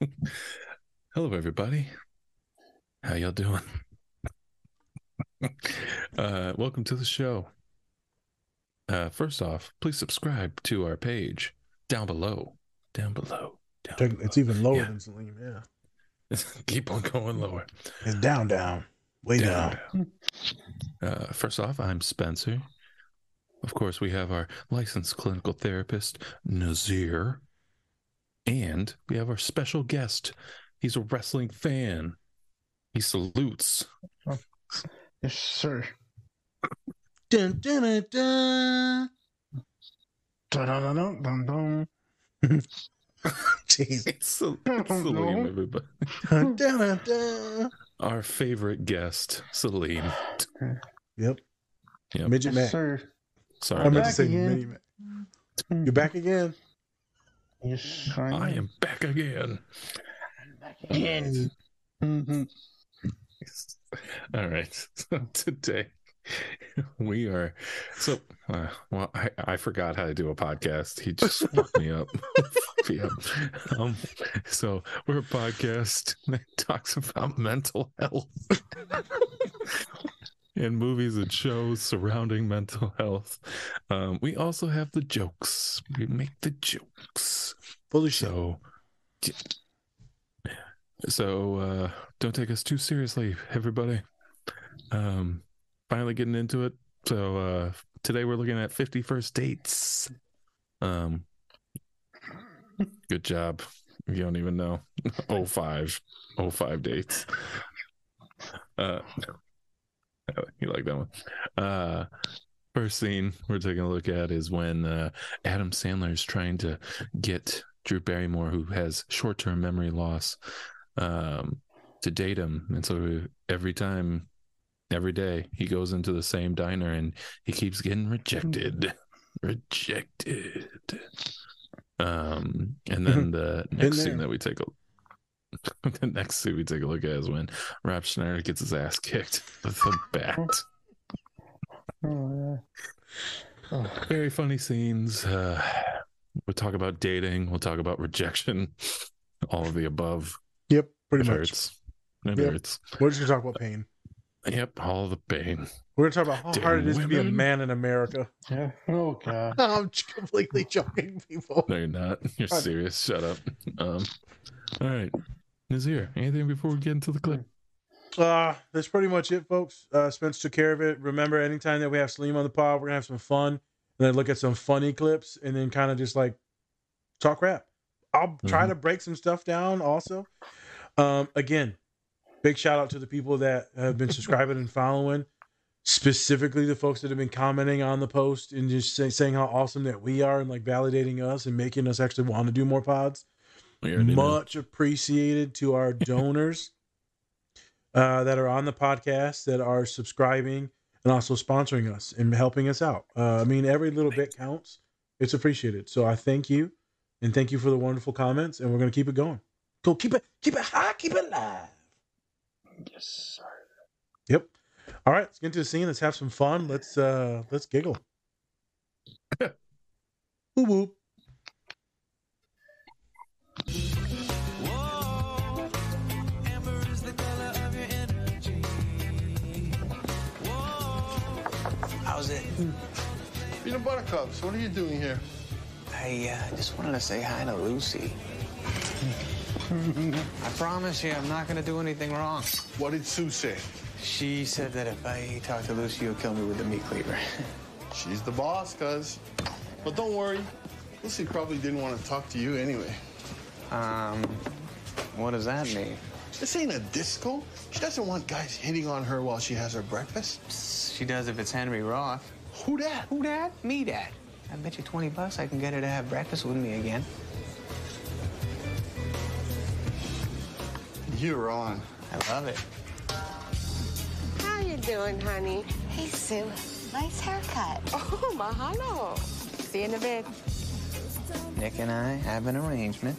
Hello, everybody. How y'all doing? uh, welcome to the show. Uh, first off, please subscribe to our page down below. Down below. Down Check- below. It's even lower Yeah. than Saleem. Yeah, Keep on going lower. it's down, down, way down. down. Uh, first off, I'm Spencer. Of course, we have our licensed clinical therapist, Nazir. And we have our special guest. He's a wrestling fan. He salutes. Yes, sir. Dun, dun, dun, dun. Dun-dun-dun-dun-dun. Jeez. It's, Sal- I it's don't Saleem, know. everybody. Dun, dun, dun. Our favorite guest, Saleem. Yep. Yep. Midget Yes, Mac. sir. Sorry. I meant to back say again. mini Mac. You're back again. Yes, I am back again. back again. Mhm. All right. So today we are so uh, well I, I forgot how to do a podcast. He just fucked me up. Fucked me up. Um so we're a podcast that talks about mental health and movies and shows surrounding mental health. Um we also have the jokes. We make the jokes. Fully shit. So, so uh, don't take us too seriously, everybody. Um, finally getting into it. So uh, today we're looking at 50 First Dates. Um, good job. You don't even know. 05. 05 dates. Uh, you like that one? Uh, first scene we're taking a look at is when uh, Adam Sandler is trying to get Drew Barrymore, who has short term memory loss, um, to date him. And so every time, every day, he goes into the same diner and he keeps getting rejected. Rejected. Um, and then the next scene that we take a the next scene we take a look at is when Rob Schneider gets his ass kicked with a bat. Oh, yeah. Oh, Very funny scenes. Uh, we'll talk about dating. We'll talk about rejection. All of the above. Yep, It pretty much. hurts. It Yep. hurts. We're just gonna talk about pain. Yep, all the pain. We're gonna talk about how Damn hard it is to be a man in America. yeah. Oh, God. I'm completely joking, people. No, you're not. You're serious. Shut up. Um, all right, Nazir. Anything before we get into the clip? Uh, that's pretty much it, folks. Uh, Spence took care of it. Remember, anytime that we have Saleem on the pod, we're gonna have some fun and then look at some funny clips and then kind of just like talk rap. I'll try Mhm. to break some stuff down also. Um, again, big shout out to the people that have been subscribing and following, specifically the folks that have been commenting on the post and just say, saying how awesome that we are and like validating us and making us actually want to do more pods We already know. much appreciated to our donors uh, that are on the podcast that are subscribing and also sponsoring us and helping us out. Uh, i mean every little bit counts. It's appreciated. So i thank you and thank you for the wonderful comments and we're going to keep it going. Go keep it keep it high keep it live. Yes, sir. yep. All right let's get into the scene. Let's have some fun. Let's uh let's giggle. Whoop whoop How's it? Peanut butter cups, what are you doing here? I uh, just wanted to say hi to Lucy. I promise you, I'm not gonna do anything wrong. What did Sue say? She said that if I talk to Lucy, you'll kill me with the meat cleaver. She's the boss, cuz. But don't worry, Lucy probably didn't want to talk to you anyway. Um, what does that mean? This ain't a disco. She doesn't want guys hitting on her while she has her breakfast. She does if it's Henry Roth. Who that? Who dat? Me dat. I bet you 20 bucks I can get her to have breakfast with me again. You're on. I love it. How you doing, honey? Hey, Sue. Nice haircut. Oh, mahalo. See you in a bit. Nick and I have an arrangement.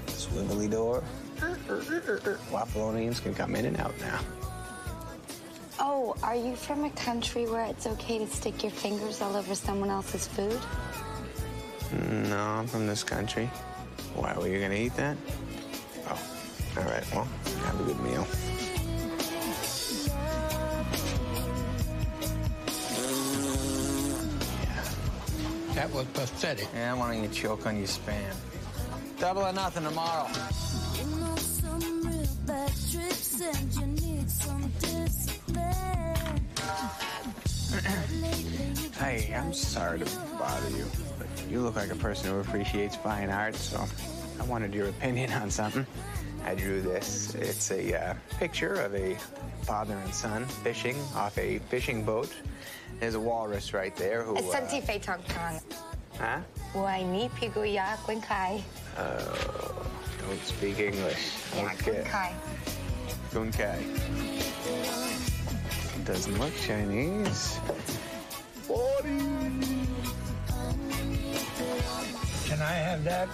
swivelly door. Uh-uh. Waffleonians can come in and out now. Oh, are you from a country where it's okay to stick your fingers all over someone else's food? No, I'm from this country. Why were you gonna eat that? Oh, all right. Well, have a good meal. That was pathetic. Yeah, why don't you choke on your spam? Double or nothing tomorrow. You know some real bad trips and you need some discipline. Hey, I'm sorry to bother you, but you look like a person who appreciates fine art, so I wanted your opinion on something. I drew this. It's a uh, picture of a father and son fishing off a fishing boat. There's a walrus right there who. Uh, Santi Fei Tong Tong. huh? Why ni piguya Gwen Kai? Oh, don't speak English. Yeah, Gwen Okay. Kai. Gunkai. Doesn't look Chinese. Can I have that?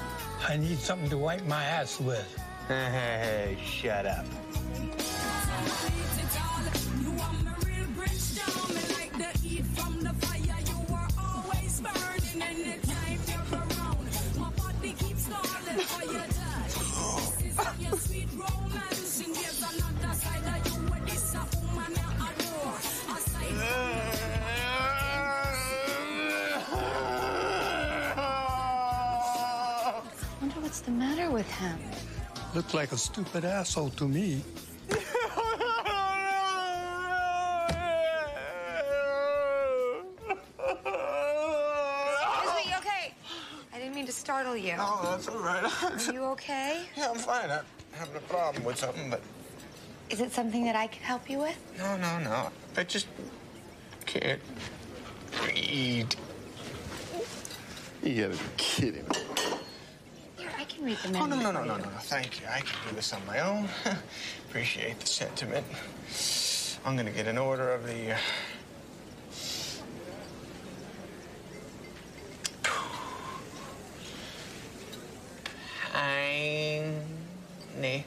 I need something to wipe my ass with. Hey, shut up. Matter with him. Looks like a stupid asshole to me. Excuse me, you okay? I didn't mean to startle you. Oh, that's all right. Are you okay? yeah, I'm fine. I'm having a problem with something, but Is it something that I could help you with? no, no, no. I just can't read. You gotta be kidding me. Can read the Oh, no, no, no, no, no, no. Thank you. I can do this on my own. Appreciate the sentiment. I'm gonna get an order of the. Uh... Tiny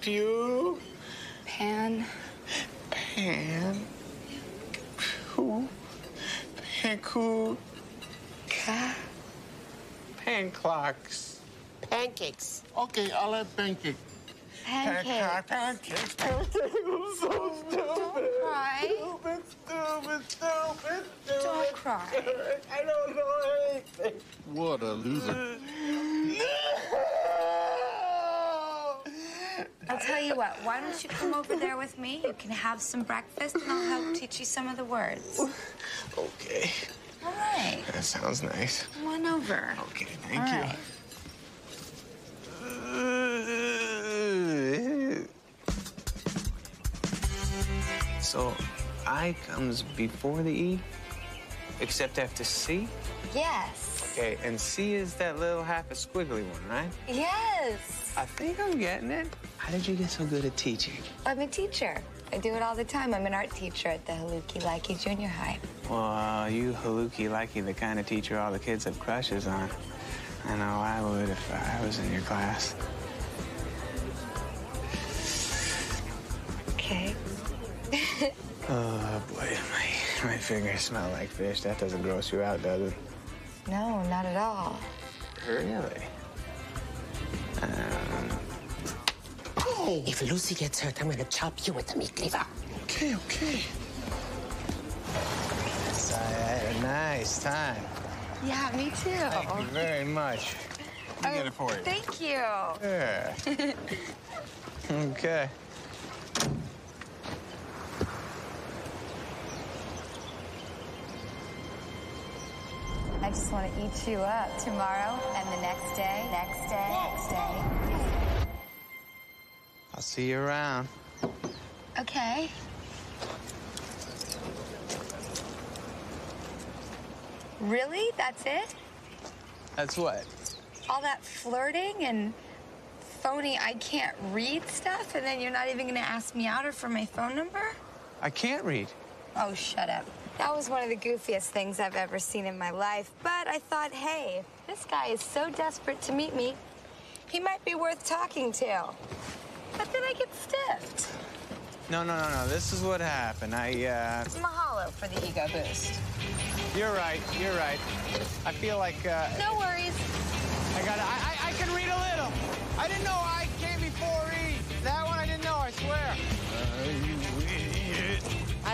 pew Pan. pan who panku Ka. pan clocks. Pancakes. Okay, I'll have pancake. Pancake. Pancakes. Pancakes. I'm so stupid. cry. Stupid, stupid, stupid, stupid. Don't cry. I don't know anything. What a loser. I'll tell you what, why don't you come over there with me? You can have some breakfast and I'll help teach you some of the words. Okay, All right. that sounds nice. Come on over. Okay, All thank you. right. So, I comes before the E, except after C? Yes. Okay, and C is that little half a squiggly one, right? Yes. I think I'm getting it. How did you get so good at teaching? I'm a teacher. I do it all the time. I'm an art teacher at the Haluki Laiki Junior High. Well, you haluki likey the kind of teacher all the kids have crushes on. I know I would if I was in your class. Okay. Oh boy, my my fingers smell like fish. That doesn't gross you out, does it? No, not at all. Really? Um, If Lucy gets hurt, I'm gonna chop you with the meat cleaver. okay, okay. Yes, I had a nice time. Yeah, me too. Thank you very much. Let me get it for you. Thank you. Yeah. okay. I just want to eat you up tomorrow and the next day, next day, next day. I'll see you around. Okay. Really? That's it? That's what? All that flirting and phony I can't read stuff, and then you're not even going to ask me out or for my phone number? I can't read. Oh, shut up. That was one of the goofiest things I've ever seen in my life. But I thought, hey, this guy is so desperate to meet me, he might be worth talking to. But then I get stiffed. No, no, no, no. This is what happened. I, uh. Mahalo for the ego boost. You're right. You're right. I feel like, uh. No worries. I got. I, I. I can read a little. I didn't know I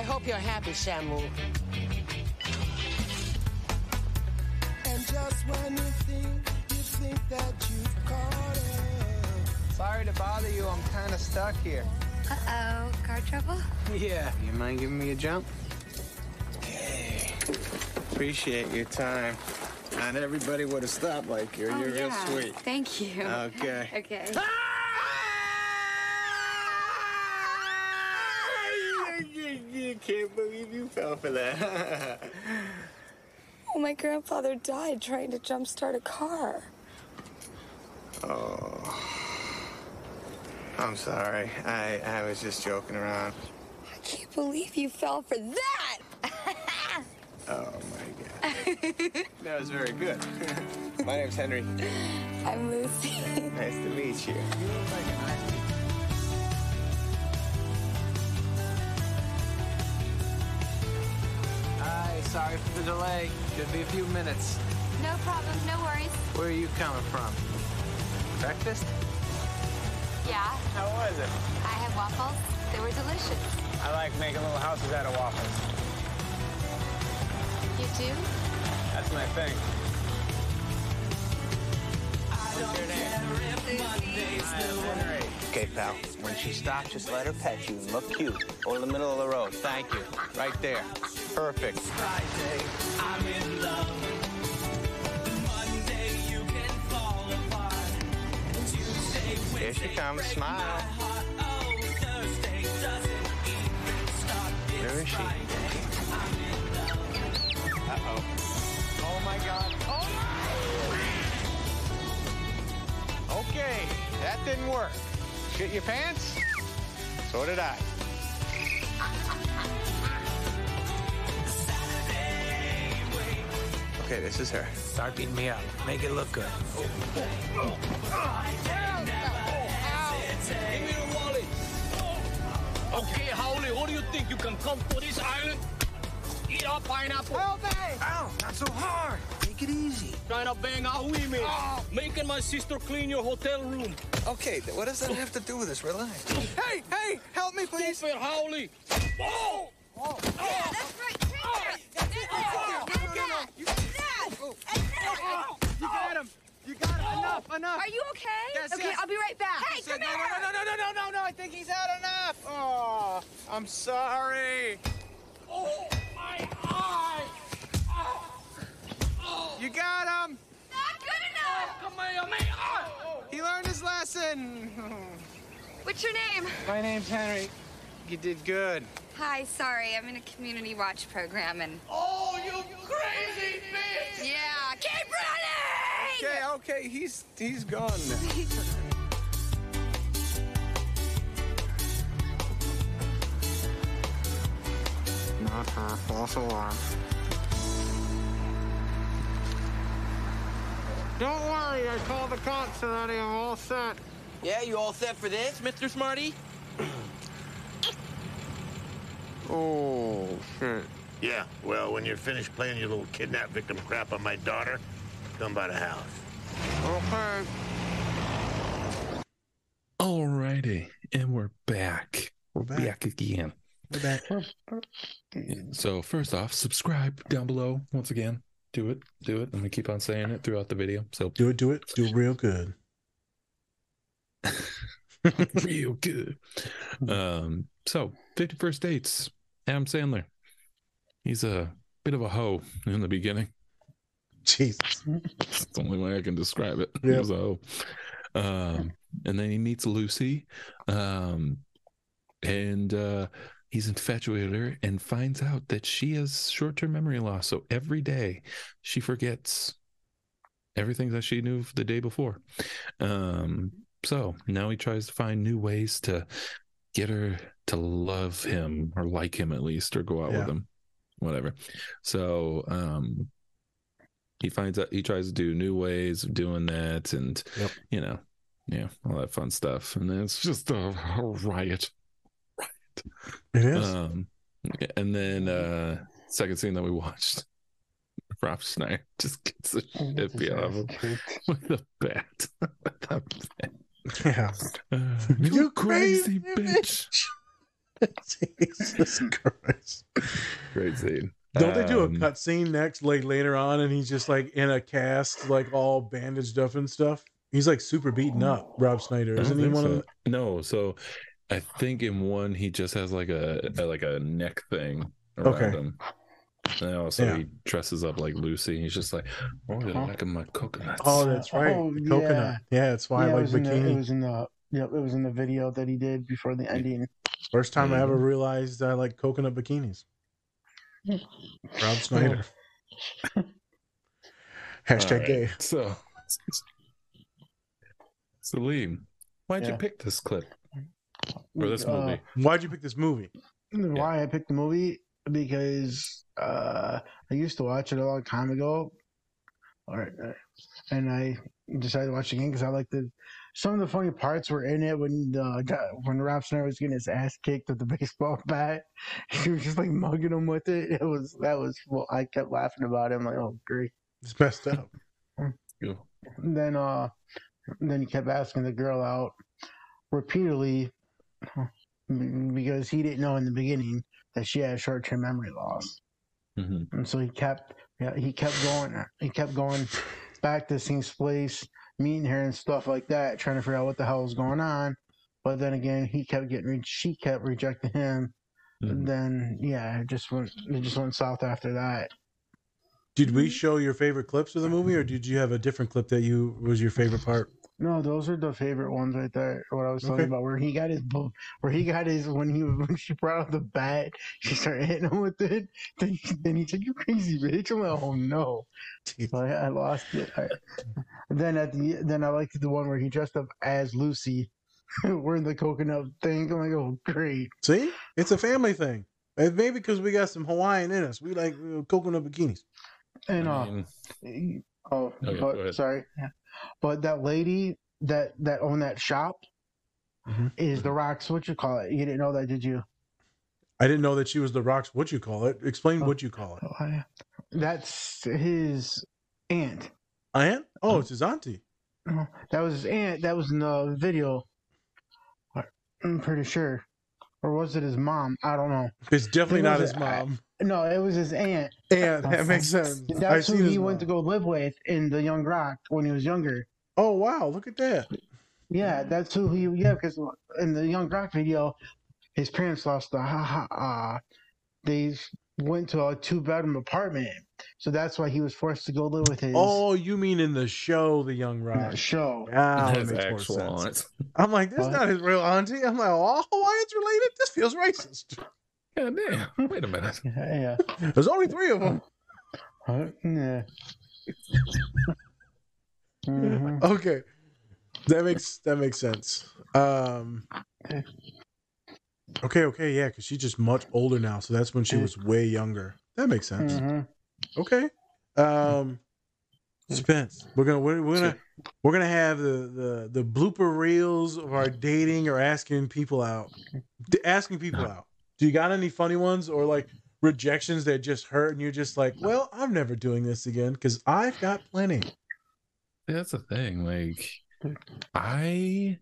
hope you're happy, Shamu. And just when you think, you think that you've caught it. Sorry to bother you. I'm kind of stuck here. Uh-oh, car trouble? Yeah. You mind giving me a jump? Okay. Appreciate your time. Not everybody would have stopped like you. Oh, You're real sweet. Thank you. Okay. Okay. I can't believe you fell for that. Oh, my grandfather died trying to jumpstart a car. oh. I'm sorry. I, I was just joking around. I can't believe you fell for that. Oh my god. that was very good. My name's Henry. I'm Lucy. Nice to meet you. Hi, sorry for the delay. Could be a few minutes. No problem, no worries. Where are you coming from? Breakfast? Yeah, How was it? I had waffles. They were delicious. I like making little houses out of waffles. You do? That's my thing. What's your name? Henry. Okay, pal. When she stops, just let her pet you and look cute. Or in the middle of the road. Thank you. Right there. Perfect. Friday, I'm in love. Monday, you can fall apart. Tuesday, Wednesday, Here she comes. Smile. Oh, Thursday, Where is she? Uh-oh. Oh, my God. Oh, my! Okay, that didn't work. Shit your pants? So did I. Okay, this is her. Start beating me up. Make it look good. Okay, Howley, what do you think? You can come to this island, eat our pineapple? Help me! Ow, not so hard. Take it easy. Trying to bang our women. Making my sister clean your hotel room. Okay, what does that have to do with this? Relax. Hey, hey, help me, please. Stop it, Howley. Whoa! Yeah, that's right. Enough, enough. Are you okay? Yes, okay, yes. I'll be right back. Hey, come no, here. no, no, no, no, no, no, no. I think he's had enough. Oh, I'm sorry. Oh, my eye. Oh, You got him. Not good enough. Oh, come here, me. Oh. He learned his lesson. What's your name? My name's Henry. You did good. Hi, sorry. I'm in a community watch program and. Oh, you crazy bitch. Yeah, keep running! Okay, okay, he's he's gone now. Not her. False alarm. Don't worry, I called the cops already. I'm all set. Yeah, you all set for this, Mr. Smarty? Oh, shit. Yeah, well, when you're finished playing your little kidnap victim crap on my daughter, come by the house. Okay. Alrighty, and we're back. We're, back. back. again. We're back. So first off, subscribe down below. Once again, do it, do it. I'm gonna keep on saying it throughout the video. So Do it, do it, do it real good. real good. Um, so 50 First Dates. Adam Sandler. He's a bit of a hoe in the beginning. Jesus. It's the only way I can describe it. He Yep. was a hoe. Um, and then he meets Lucy. Um, and uh he's infatuated her and finds out that she has short-term memory loss. So every day she forgets everything that she knew the day before. Um, so now he tries to find new ways to get her to love him or like him at least or go out Yeah. with him. whatever. So um he finds out he tries to do new ways of doing that and Yep. you know, yeah, all that fun stuff. And then it's just a, a riot. It is. Um and then uh second scene that we watched, Rob Schneider just gets the shit beat out of him with a bat. With a bat. yeah. Uh, You you crazy crazy bitch. Jesus Christ. Great scene. Don't they do a Um, cut scene next, like later on, and he's just like in a cast, like all bandaged up and stuff? He's like super beaten up, Rob Schneider, isn't he? One so. of the No, so I think in one he just has like a, a- like a neck thing around Okay. him. And also Yeah. he dresses up like Lucy. He's just like, oh, they're like my coconuts. Oh, that's right. Oh, the yeah. coconut. Yeah, it's why yeah, I it like was in the, it bikini. was in the yep, it was in the video that he did before the ending. First time I ever Mhm. realized I like coconut bikinis. Rob Schneider. Hashtag All right, gay. So, Saleem, why'd Yeah. you pick this clip or this Uh, movie? Why'd you pick this movie? Why I picked the movie because uh, I used to watch it a long time ago, or uh, and I decided to watch it again because I liked the some of the funny parts were in it when the guy, when Rob Schneider was getting his ass kicked with the baseball bat. He was just like mugging him with it. It was that was well, I kept laughing about it. I'm like, oh great. It's messed up. And then uh then he kept asking the girl out repeatedly because he didn't know in the beginning that she had short term memory loss. Mhm. And so he kept yeah, he kept going he kept going back to Sing's place, meeting her and stuff like that, trying to figure out what the hell was going on. But then again he kept getting re- she kept rejecting him. Mhm. Then yeah, it just went it just went south after that. Did we show your favorite clips of the movie, or did you have a different clip that you was your favorite part? No, those are the favorite ones right there. What I was talking Okay. about, where he got his, bo- where he got his when he when she brought out the bat, she started hitting him with it. Then he, then he said, "You crazy bitch!" I'm like, "Oh no!" So I, I lost it. I, then at the then I liked the one where he dressed up as Lucy, wearing the coconut thing. I'm like, "Oh great!" See, it's a family thing. And maybe because we got some Hawaiian in us, we like uh, coconut bikinis. And I uh, mean, oh, Okay, but sorry, yeah. But that lady that that owned that shop Mhm. is the Rocks. What you call it? You didn't know that, did you? I didn't know that she was the rocks. What you call it? Explain Oh. what you call it. Oh, I- That's his aunt. Aunt? Oh, it's his auntie. That was his aunt. That was in the video. I'm pretty sure. Or was it his mom? I don't know. It's definitely It not his mom. No, it was his aunt. Yeah, that makes sense. I've That's who he his went to go live with in the Young Rock when he was younger. Oh wow, look at that. Yeah, that's who he. Yeah, because in the Young Rock video, his parents lost the ha ha. Uh, they went to a two bedroom apartment, so that's why he was forced to go live with his Oh, you mean in the show, The Young Rock? show. Ah, that makes more sense. aunt. I'm like, this is What? not his real auntie. I'm like, oh, Hawaiians related? This feels racist. God damn. Wait a minute. Yeah, There's only three of them. Huh? yeah. Mhm. Okay, that makes that makes sense. Um, okay, okay, yeah, because she's just much older now, so that's when she was way younger. That makes sense. Mhm. Okay. Um, Spence, we're gonna we're, we're gonna we're gonna have the, the the blooper reels of our dating or asking people out. D- asking people out. Do you got any funny ones or like rejections that just hurt and you're just like, well, I'm never doing this again because I've got plenty. That's the thing. Like, I,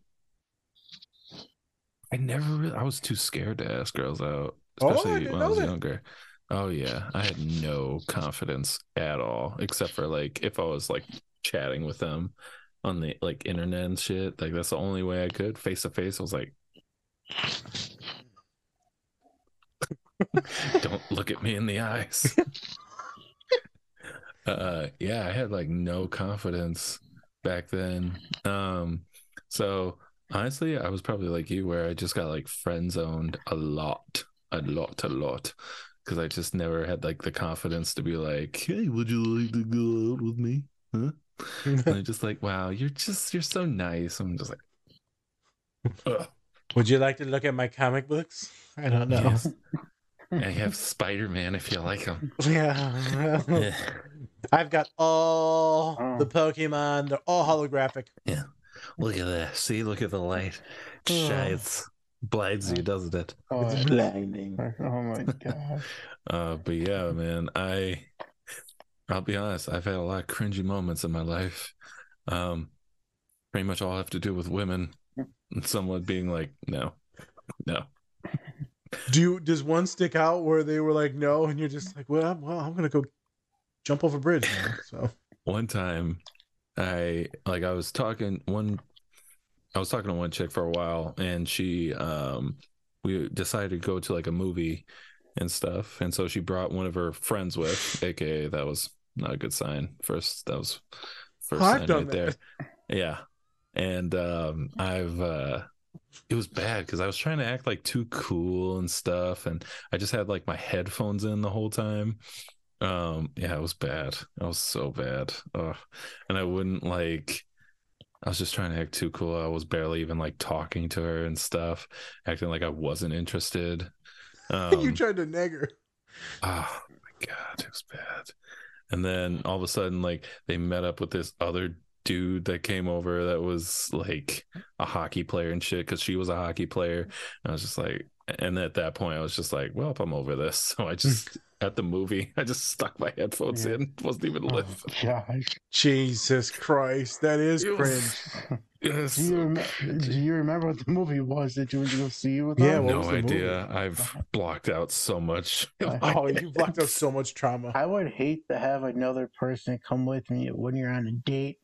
I never really. I was too scared to ask girls out, Oh, I especially when I was that. younger. Oh yeah, I had no confidence at all, except for like if I was like chatting with them on the like internet and shit. Like that's the only way I could face to face. I was like, don't look at me in the eyes. uh yeah i had like no confidence back then um so honestly i was probably like you where i just got like friend zoned a lot a lot a lot because i just never had like the confidence to be like hey would you like to go out with me huh and they're just like wow you're just you're so nice i'm just like Ugh. Would you like to look at my comic books? I don't know. Yes. And you have Spider Man if you like him. Yeah. Yeah. I've got all Oh. the Pokemon. They're all holographic. Yeah. Look at that. See, look at the light. It Oh. shines. Blinds you, doesn't it? Oh, It's blinding. oh my god. Uh, but yeah, man, I I'll be honest, I've had a lot of cringy moments in my life. Um, pretty much all have to do with women. And someone being like, no, no. Do you, does one stick out where they were like no, and you're just like, well, well, I'm gonna go jump off a bridge. Now, so One time I like I was talking one I was talking to one chick for a while and she um we decided to go to like a movie and stuff. And so she brought one of her friends with, aka that was not a good sign. First that was first I've sign right there. Yeah. And um I've uh it was bad because I was trying to act like too cool and stuff, and I just had like my headphones in the whole time. Um, yeah, it was bad. It was so bad. Ugh. And I wouldn't like. I was just trying to act too cool. I was barely even like talking to her and stuff, acting like I wasn't interested. Um, you tried to neg her. Oh my god, it was bad. And then all of a sudden, like they met up with this other dude that came over that was like a hockey player and shit because she was a hockey player. And I was just like, and at that point, I was just like, well, if I'm over this. So I just at the movie, I just stuck my headphones Yeah. in, wasn't even Oh, listening. gosh. Jesus Christ, that is It cringe. was- Yes. Do you, rem- do you remember what the movie was that you went to go see with Yeah, no was the movie? idea. I've blocked out so much. Oh, you blocked out so much trauma. I would hate to have another person come with me when you're on a date.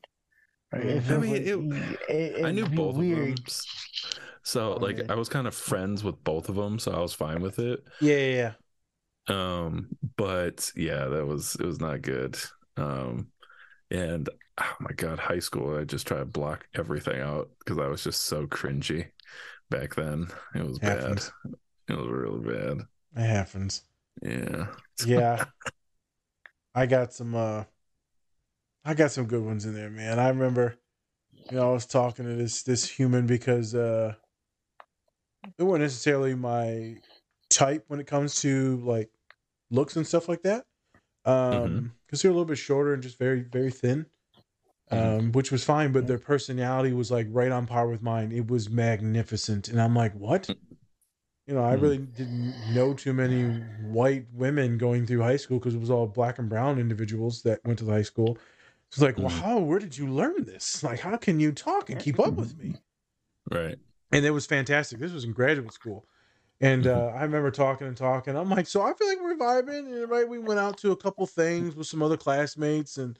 Or if I mean, was- it- it- I knew both weird. of them. So like Okay. I was kind of friends with both of them, so I was fine with it. Yeah, yeah, yeah. Um, but yeah, that was it was not good. Um, and oh my god, high school, I just tried to block everything out because I was just so cringy back then. It was Happens. bad. It was really bad. It happens. Yeah. Yeah. I got some uh I got some good ones in there, man. I remember you know, I was talking to this this human because uh it wasn't necessarily my type when it comes to like looks and stuff like that. Um because they're a little bit shorter and just very, very thin. Um, which was fine, but their personality was like right on par with mine. It was magnificent. And I'm like, what? You know, I Hmm. really didn't know too many white women going through high school because it was all black and brown individuals that went to the high school. It's like, well, Mhm. how? Where did you learn this? Like, how can you talk and keep up with me? Right. And it was fantastic. This was in graduate school, and uh, I remember talking and talking. I'm like, so I feel like we're vibing, and right? We went out to a couple things with some other classmates, and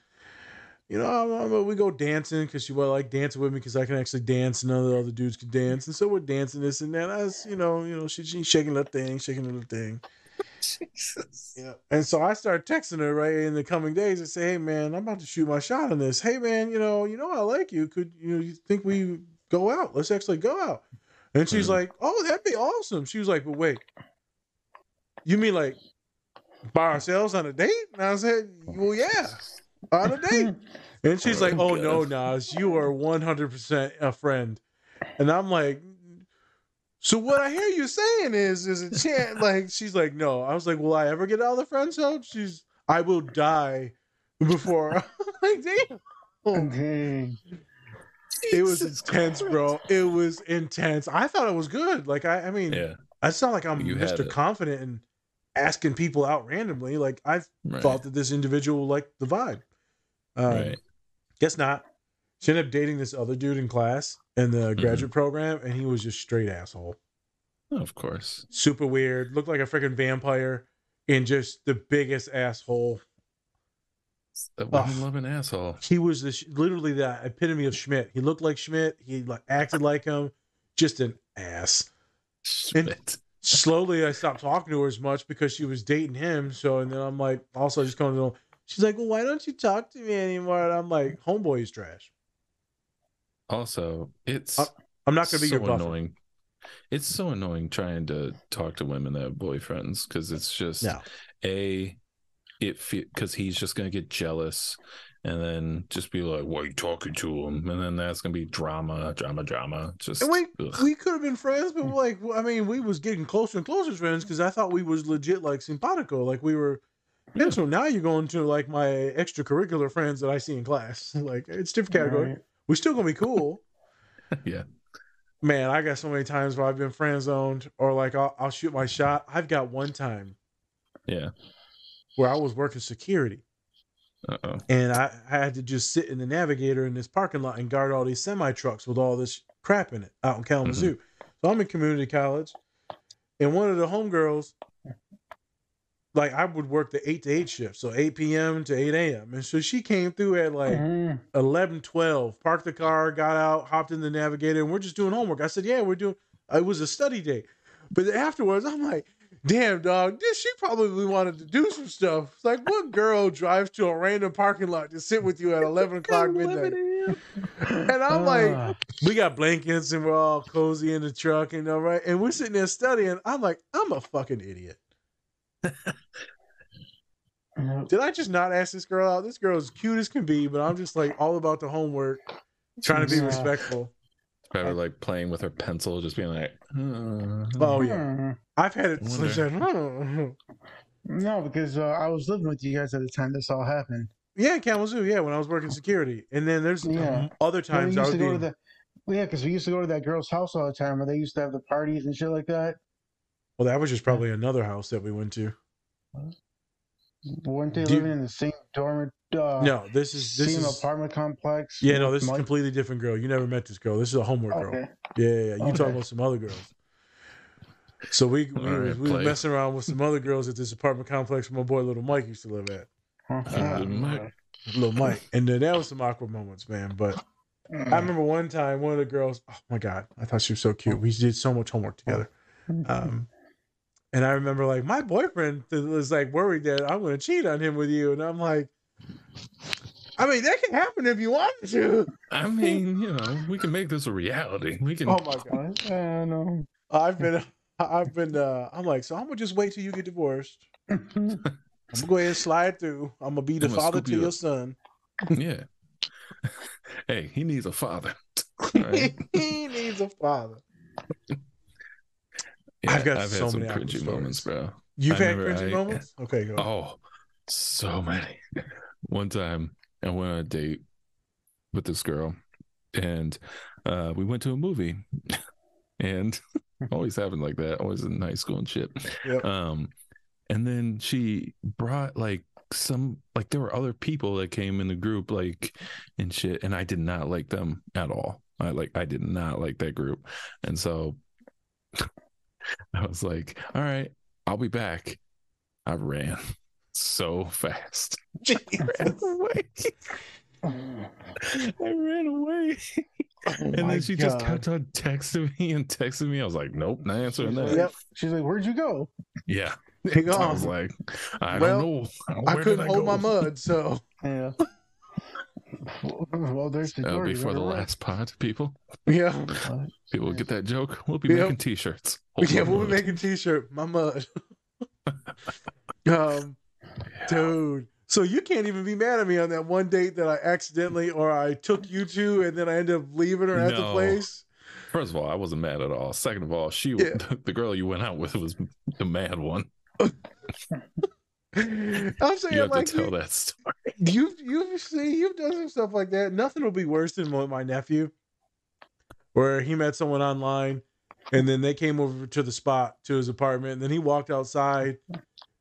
you know, we go dancing because she would like dancing with me because I can actually dance, and none of the other dudes could dance, and so we're dancing this and that. I was, you know, you know, she, she's shaking that thing, shaking the thing. Jesus. Yeah. And so I started texting her right in the coming days and say, "Hey man, I'm about to shoot my shot on this. Hey man, you know, you know I like you. Could you know you think we go out? Let's actually go out." And she's Mhm. like, "Oh, that'd be awesome." She was like, "But wait, you mean like by ourselves on a date?" And I said, "Well, yeah, on a date." And she's like, "Oh no, Nas, you are 100% a friend." And I'm like, "So what I hear you saying is, is a chance." Like she's like, "No." I was like, "Will I ever get out of the friend zone?" She's, "I will die before." I'm like, damn. Dang. It was intense, bro. It was intense. I thought it was good. Like I, I mean, Yeah. it's not like I'm You Mr. Confident and asking people out randomly. Like I Right. thought that this individual liked the vibe. Um, Right. Guess not. She ended up dating this other dude in class in Mm-hmm. the graduate program, and he was just straight asshole. Of course. Super weird. Looked like a freaking vampire, and just the biggest asshole. A women Ugh. loving asshole. He was this literally the epitome of Schmidt. He looked like Schmidt. He like acted like him. Just an ass. And Schmidt. slowly, I stopped talking to her as much because she was dating him. So, and then I'm like, also just going to. She's like, well, why don't you talk to me anymore? And I'm like, homeboy is trash. Also, it's Uh, I'm not going to be so your buffer. annoying. It's so annoying trying to talk to women that have boyfriends because it's just No. a it because he's just gonna get jealous and then just be like, "Why are you talking to him?" And then that's gonna be drama, drama, drama. Just And we ugh. we could have been friends, but like I mean, we was getting closer and closer friends because I thought we was legit like simpatico, like we were. And so now you're going to like my extracurricular friends that I see in class. Like it's different category. Right. We're still gonna be cool. yeah. Man, I got so many times where I've been friend zoned or like I'll, I'll shoot my shot. I've got one time Yeah. where I was working security Uh oh. and I, I had to just sit in the navigator in this parking lot and guard all these semi trucks with all this crap in it out in Kalamazoo. So I'm in community college, and one of the homegirls, like I would work the eight to eight shift, so 8 p.m. to 8 a.m. And so she came through at like Mhm. 11, 12, parked the car, got out, hopped in the navigator, and we're just doing homework. I said, Yeah, we're doing it was a study day. But afterwards, I'm like, damn dog, this she probably wanted to do some stuff. It's like what girl drives to a random parking lot to sit with you at 11 o'clock midnight? And I'm like, we got blankets and we're all cozy in the truck, and all right. And we're sitting there studying. I'm like, I'm a fucking idiot. Did I just not ask this girl out? This girl is cute as can be, but I'm just like all about the homework, trying to be Yeah. respectful. Probably like playing with her pencil, just being like, "Uh, Oh yeah, I've had it. Wonder- Said, "Hmm." No, because uh, I was living with you guys at the time this all happened. Yeah, Kalamazoo. Yeah, when I was working security, and then there's Yeah. other times I was to go being, to the well, yeah, because we used to go to that girl's house all the time where they used to have the parties and shit like that. Well, that was just probably another house that we went to. Weren't they Do you- living in the same dormant? Uh, No, this is this same is apartment complex. yeah, no, with this is a completely different girl. You never met this girl. This is a homework girl. Yeah, yeah, yeah. You Okay. talking about some other girls? So we we, All right, was, we was play. messing around with some other girls at this apartment complex where my boy little Mike used to live at. Little Mike. Little Mike, and then that was some awkward moments, man. But I remember one time one of the girls. Oh my god, I thought she was so cute. We did so much homework together. Um, and I remember like my boyfriend was like worried that I'm going to cheat on him with you, and I'm like, I mean that can happen if you want to. I mean, you know, we can make this a reality. We can. Oh my god, I know. I've been, I've been. uh I'm like, so I'm gonna just wait till you get divorced. I'm gonna go ahead and slide through. I'm gonna be the gonna father to you your up. son. Yeah. hey, he needs a father. Right? he needs a father. Yeah, I've got I've so had some cringy moments, bro. You've I had cringy I- moments. Okay, go. Oh, so many. One time I went on a date with this girl and uh we went to a movie and always happened like that, always in high school and shit. Yep. Um and then she brought like some like there were other people that came in the group like and shit and I did not like them at all. I like I did not like that group. And so I was like, all right, I'll be back. I ran so fast. I ran away. I ran away. Oh and Oh my then she just God. kept on texting me and texting me. I was like, nope, not answering that. Yep. She's like, "Where'd you go?" Yeah. I was like, I Well, don't know. I couldn't did hold my mud, so Yeah. well, there's the That'll be for the last pod, people. yeah, People get that joke. We'll be Yep. making t-shirts. Hold yeah. We'll be making t-shirt. My mud. um, dude. So you can't even be mad at me on that one date that I accidentally or I took you to, and then I ended up leaving her at the place. First of all, I wasn't mad at all. Second of all, she Yeah. the girl you went out with was the mad one. I'm saying You have like to tell you, that story. you've you've see you've done some stuff like that. Nothing will be worse than what my nephew, where he met someone online, and then they came over to the spot to his apartment, and then he walked outside,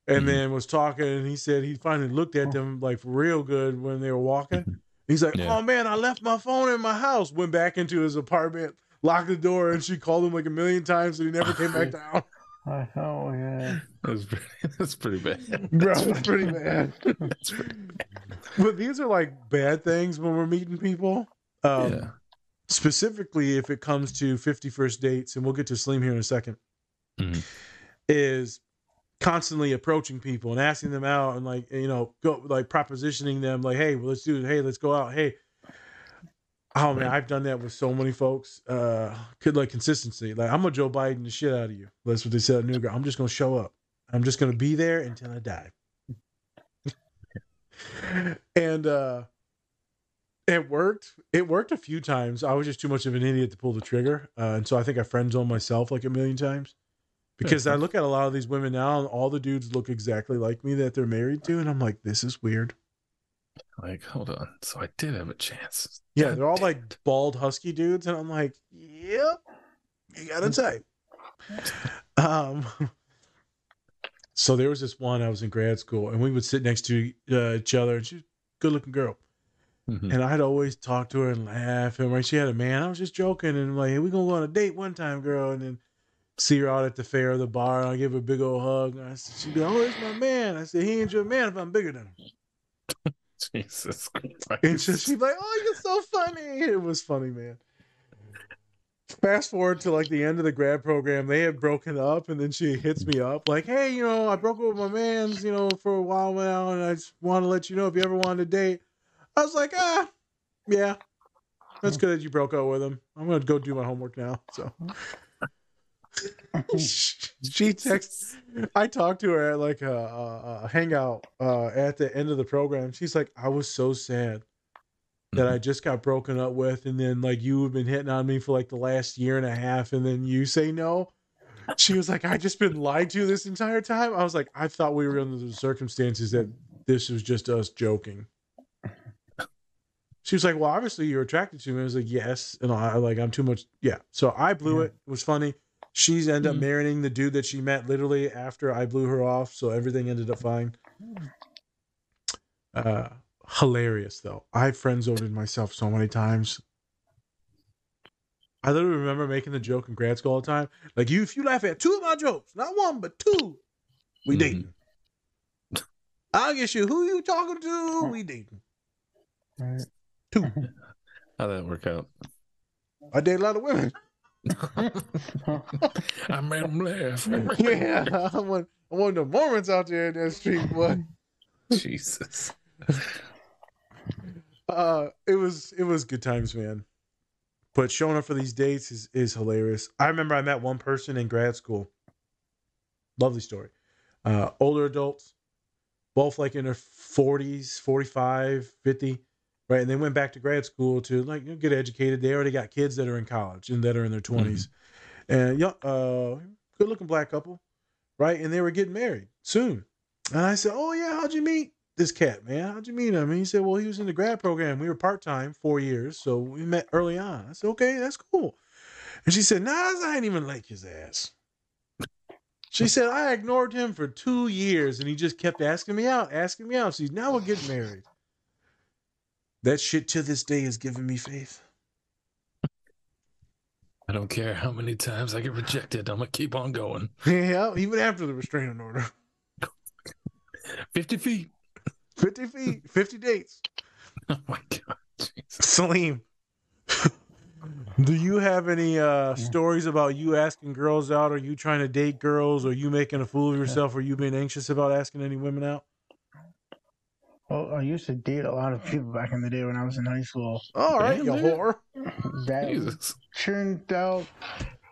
and Mhm. then was talking, and he said he finally looked at them like real good when they were walking. He's like, Yeah. "Oh man, I left my phone in my house." Went back into his apartment, locked the door, and she called him like a million times, and he never came back down. Oh yeah. That's pretty, that's pretty bad. Bro, it's pretty bad. That's pretty bad. But these are like bad things when we're meeting people. Um, Yeah. Specifically, if it comes to 50 First Dates, and we'll get to Saleem here in a 2nd Mhm. is constantly approaching people and asking them out and like, you know, go like propositioning them like, hey, well, let's do it. Hey, let's go out. Hey, oh man, I've done that with so many folks. Uh, could like consistency. Like, I'm a Joe Biden the shit out of you. That's what they said New Girl. I'm just going to show up. I'm just going to be there until I die. and uh It worked. It worked a few times. I was just too much of an idiot to pull the trigger, uh, and so I think I friend zoned myself like a million times. Because I look at a lot of these women now, and all the dudes look exactly like me that they're married to, and I'm like, this is weird. Like, hold on. So I did have a chance. Yeah, God they're all like bald, husky dudes, and I'm like, yep, you got a type. Um, so there was this one. I was in grad school, and we would sit next to uh, each other, and she's a good-looking girl. Mhm. And I'd always talk to her and laugh. And when she had a man, I was just joking and like, hey, we gonna go on a date one time, girl. And then see her out at the fair or the bar, and I give her a big old hug. And I said, she'd be, oh, it's my man. I said, he ain't your man if I'm bigger than him. Jesus And Christ. so she'd like, oh, you're so funny. It was funny, man. Fast forward to like the end of the grad program, they had broken up, and then she hits me up like, "Hey, you know, I broke up with my man's, you know, for a while now, and I just want to let you know if you ever wanted to date." I was like, "Ah, yeah, that's good that you broke up with him. I'm gonna go do my homework now." So she texts. I talked to her at like a, a, a hangout uh, at the end of the program. She's like, "I was so sad." that I just got broken up with, and then like you have been hitting on me for like the last year and a half, and then you say no. She was like, I just been lied to this entire time. I was like, I thought we were under the circumstances that this was just us joking. She was like, Well, obviously you're attracted to me. I was like, Yes. And I like I'm too much. Yeah. So I blew it. It was funny. She's ended up mm. marrying the dude that she met literally after I blew her off. So everything ended up fine. Mm. Uh hilarious though. I friend zoned myself so many times. I literally remember making the joke in grad school all the time. Like you, if you laugh at two of my jokes, not one but two, we mm-hmm. dating. I'll get you who you talking to. We dating. Two. How'd that work out? I date a lot of women. I made him laugh. yeah, I'm one, I'm one of the Mormons out there in that street, boy. Jesus. Uh, it was it was good times, man. But showing up for these dates is is hilarious. I remember I met one person in grad school. Lovely story. Uh, older adults, both like in their 40s, 45, 50, right? And they went back to grad school to like you know, get educated. They already got kids that are in college and that are in their 20s. And young, uh, good looking black couple, right? And they were getting married soon. And I said, Oh, yeah, how'd you meet this cat, man? How'd you meet him? And he said, Well, he was in the grad program. We were part time, four years. So we met early on. I said, Okay, that's cool. And she said, Nah, I ain't even like his ass. She said, I ignored him for two years and he just kept asking me out, asking me out. She's now we're getting married. That shit to this day is giving me faith. I don't care how many times I get rejected. I'm gonna keep on going. Yeah, even after the restraining order. 50 feet. 50 feet, 50 dates. Oh my god. Saleem, do you have any uh stories about you asking girls out, or you trying to date girls, or you making a fool of yourself, or you being anxious about asking any women out? Well, I used to date a lot of people back in the day when I was in high school. All right, you whore. That Jesus. turned out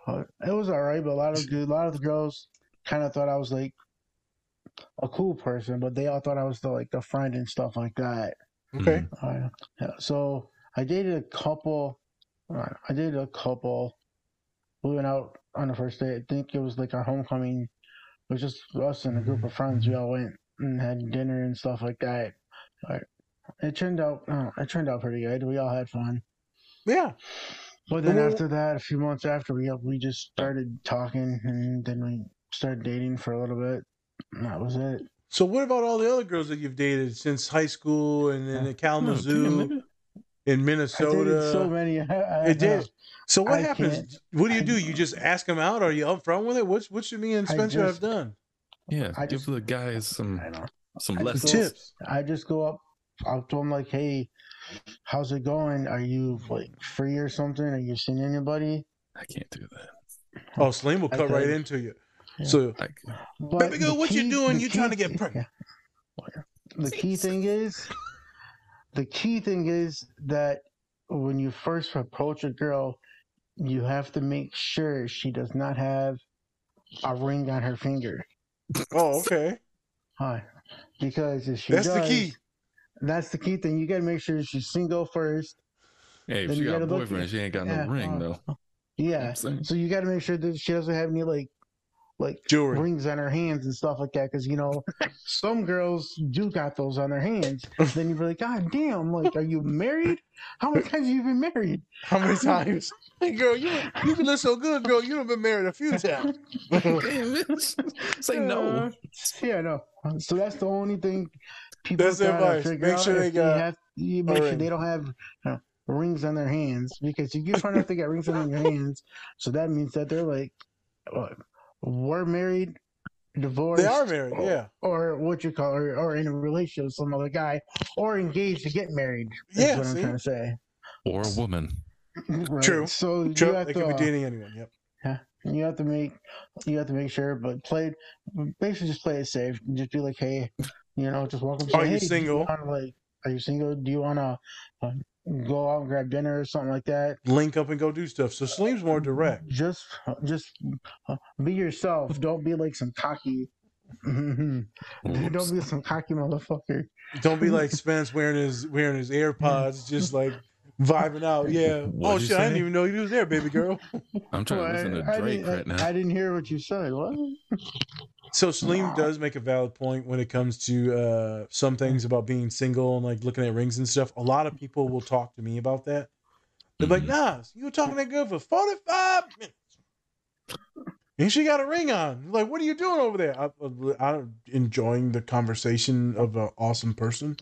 uh, it was all right, but a lot of a lot of the girls kind of thought I was like a cool person, but they all thought I was the like the friend and stuff like that. Okay. Uh, yeah, so I dated a couple. Uh, I dated a couple. We went out on the first day. I think it was like our homecoming. It was just us and a group of friends. We all went and had dinner and stuff like that. It turned out. Uh, it turned out pretty good. We all had fun. Yeah. But then Well- after that, a few months after, we we just started talking, and then we started dating for a little bit. And that was it. So what about all the other girls that you've dated since high school and then in Kalamazoo, in I Minnesota? dated so many. I, It did. So what I happens? can't- What do you do? You just ask them out? Are you upfront with it? What's what should me and Spencer just- have done? Yeah, I give just- the guys some some I just lessons. go- I just go up. I'll tell them like, "Hey, how's it going? Are you like free or something? Are you seeing anybody?" I can't do that. Oh, Slim will I cut right into you. Yeah. So, I, But baby girl, the what you doing? the You trying to get pregnant? The key thing is, the key thing is that when you first approach a girl, you have to make sure she does not have a ring on her finger. Oh, okay. Hi, because if she That's does, the key. That's the key thing. You gotta make sure she's single first. Hey, if she got a boyfriend, she ain't got Yeah, no ring uh, though. Yeah. saying? So you got to make sure that she doesn't have any like like Jewelry. rings on her hands and stuff like that. Because you know, some girls do got those on their hands. then you'd be like, God damn! Like, are you married? How many times have you been married? How many times? Hey, girl, you you can look so good, girl. You done been married a few times. Say no. Uh, yeah, no. So that's the only thing people That's advice. Make sure they got have, you make sure ring. they don't have uh, rings on their hands because if you find out they got rings on their hands, so that means that they're like, we're married, divorced. They are married, or, yeah. Or what you call, or, or in a relationship with some other guy, or engaged to get married. Is Yeah, what I'm trying to say. Or a woman. Right. True. So True. you have They to. could be uh, dating anyone. Yep. yeah, you have to make you have to make sure, but play basically just play it safe. Just be like, hey, you know, just welcome. Are say, you hey, do single? wanna, like, are you single? Do you want to uh, go out and grab dinner or something like that? Link up and go do stuff. So Slim's more direct. Just just uh, be yourself. Don't be like some cocky. Don't be some cocky motherfucker. Don't be like Spence wearing his wearing his AirPods, just like vibing out. Yeah. What'd oh you shit! I didn't even know you was there, baby girl. I'm trying Well, to listen to I, I Drake didn't, right now. I, I didn't hear what you said. What? So Slim does make a valid point when it comes to uh, some things about being single and like looking at rings and stuff. A lot of people will talk to me about that. They're like, Mm-hmm. "Nas, you were talking that good for forty five minutes, and she got a ring on." Like, what are you doing over there? I, I'm enjoying the conversation of an awesome person.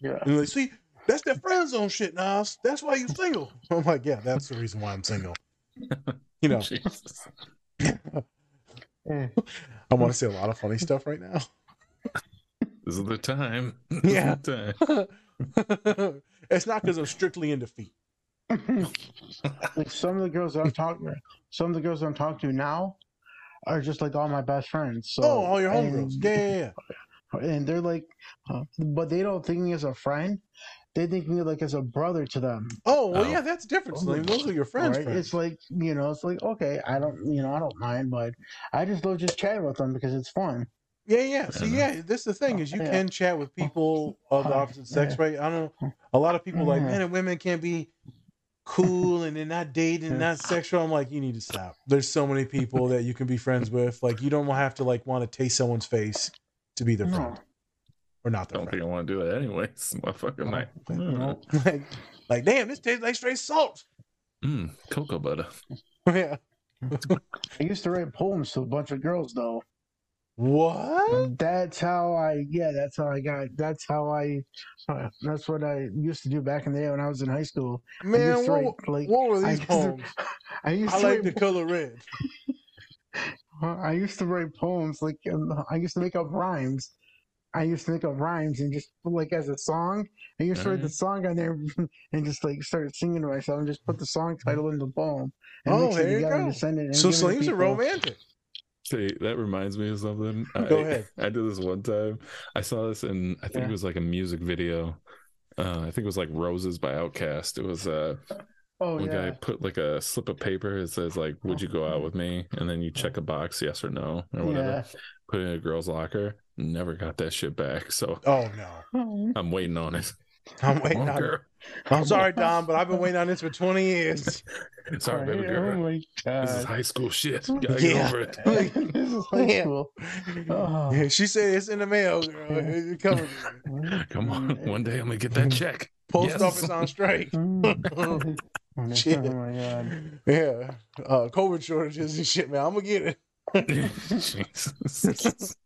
Yeah. And like, see, that's that friend zone shit, Nas. That's why you single. I'm like, yeah, that's the reason why I'm single. You know, I want to say a lot of funny stuff right now. This is the time. This Yeah. the time. it's not because I'm strictly into feet. like some of the girls that I'm talking, some of the girls I'm talking to now are just like all my best friends. So oh, all your and- homegirls. Yeah, yeah, yeah. and they're like, uh, but they don't think me as a friend. They think me like as a brother to them. Oh, well, Oh. yeah, that's different, Slim. Oh. Those are your friends. Right? friends. It's like you know, it's like okay, I don't, you know, I don't mind, but I just love just chatting with them because it's fun. Yeah, yeah. See, yeah, this the thing is you Yeah. can chat with people of the opposite sex, Yeah. right? I don't know. A lot of people like, mm-hmm. men and women can't be cool and they're not dating, not sexual. I'm like, you need to stop. There's so many people that you can be friends with. Like, you don't have to like want to taste someone's face to be their friend No. Or not their don't friend. think I want to do that anyways. Motherfucking night. No. like, like, damn, this tastes like straight salt. Mm, cocoa butter. yeah. I used to write poems to a bunch of girls though. What? That's how I, yeah, that's how I got. That's how I. Uh, that's what I used to do back in the day when I was in high school. Man, used what, write, like, what were I these used to- poems? I used I to like the write, color red. I used to write poems like um, I used to make up rhymes. I used to make up rhymes and just like as a song. I used to write the song on there and just like started singing to myself and just put the song title in the poem and Oh, there you go. and it. So give it to Slim's a romantic. See, that reminds me of something. Go I, ahead. I did this one time. I saw this in I think Yeah. it was like a music video. Uh, I think it was like Roses by Outkast. It was uh Oh one guy put like a slip of paper. It says like, "Would you go out with me?" And then you check a box, yes or no, or whatever. Yeah. Put it in a girl's locker. Never got that shit back. So Oh no. Hmm. I'm waiting on it. I'm waiting Come on, on girl. it. I'm sorry, Dom, but I've been waiting on this for 20 years. Sorry, baby Oh girl. my This is high school shit. You gotta Yeah. get over it. this is high Yeah. school. Oh. Yeah, she said it's in the mail, girl. It- it. Come on, one day I'm gonna get that check. Post Yes. office on strike. Shit. Oh my god. Yeah. Uh, COVID shortages and shit, man. I'm gonna get it. Jesus.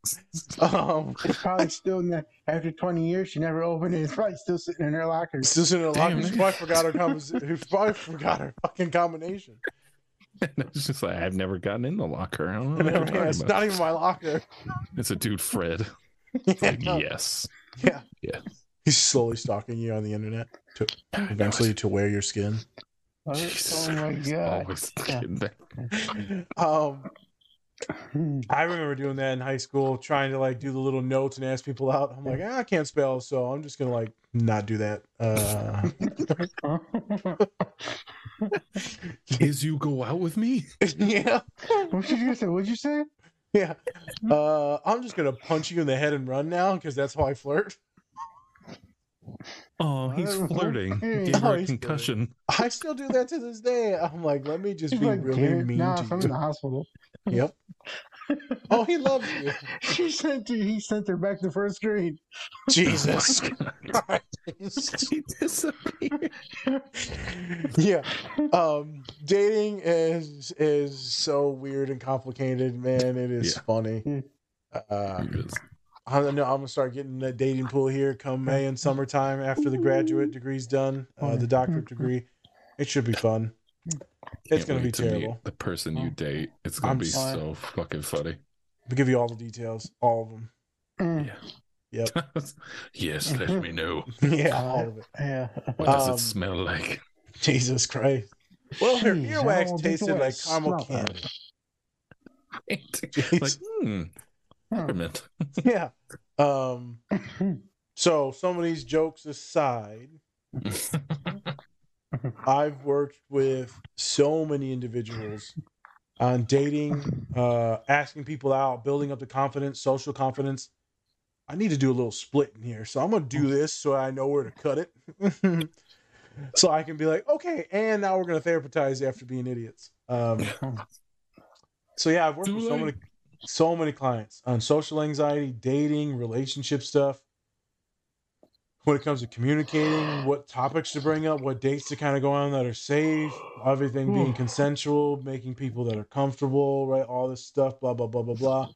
Um, It's probably still in ne- after 20 years. She never opened it. It's probably still sitting in her locker. still sitting in the Damn, locker. She probably forgot her combination. She probably forgot her fucking combination. it's just like I've never gotten in the locker. I don't know what Never- you're it's about. not even my locker. It's a dude, Fred. It's like, yes. Yeah. Yeah. He's slowly stalking you on the internet to eventually to wear your skin. Oh, Jesus oh my god. Always kidding that. Um, I remember doing that in high school, trying to like do the little notes and ask people out. I'm like, ah, I can't spell, so I'm just gonna like not do that. Uh, Is you go out with me? yeah, what did you say? What'd you say? yeah. Uh, I'm just gonna punch you in the head and run now because that's how I flirt. Oh, he's flirting. hey. Gave her Oh, a he's concussion. I still do that to this day. I'm like, let me just He's be like, really mean now to from you. the hospital. Yep. Oh, he loves you. She sent her, he sent her back to first grade. Jesus. she disappeared. yeah. Um, dating is is so weird and complicated, man. It is Yeah. funny. Uh, He. I don't know. I'm gonna start getting the dating pool here come May and summertime after the graduate degree's done, uh, the doctorate degree. It should be fun. It's gonna be wait to meet terrible. The person you date. It's gonna I'm be sorry. so fucking funny. I'll give you all the details, all of them. Mm. Yeah. Yep. yes, let me know. yeah, all of it. Yeah. What does Um, it smell like? Jesus Christ. Well, her Jeez, earwax how tasted do I like caramel smell candy. that? like, hmm, peppermint. yeah. Um. So some of these jokes aside, I've worked with so many individuals on dating, uh, asking people out, building up the confidence, social confidence. I need to do a little split in here, so I'm gonna do this so I know where to cut it, so I can be like, okay, and now we're gonna therapize after being idiots. Um, so yeah, I've worked Too with so many, so many clients on social anxiety, dating, relationship stuff when it comes to communicating, what topics to bring up, what dates to kind of go on that are safe, everything being consensual, making people that are comfortable, right? All this stuff, blah, blah, blah, blah, blah.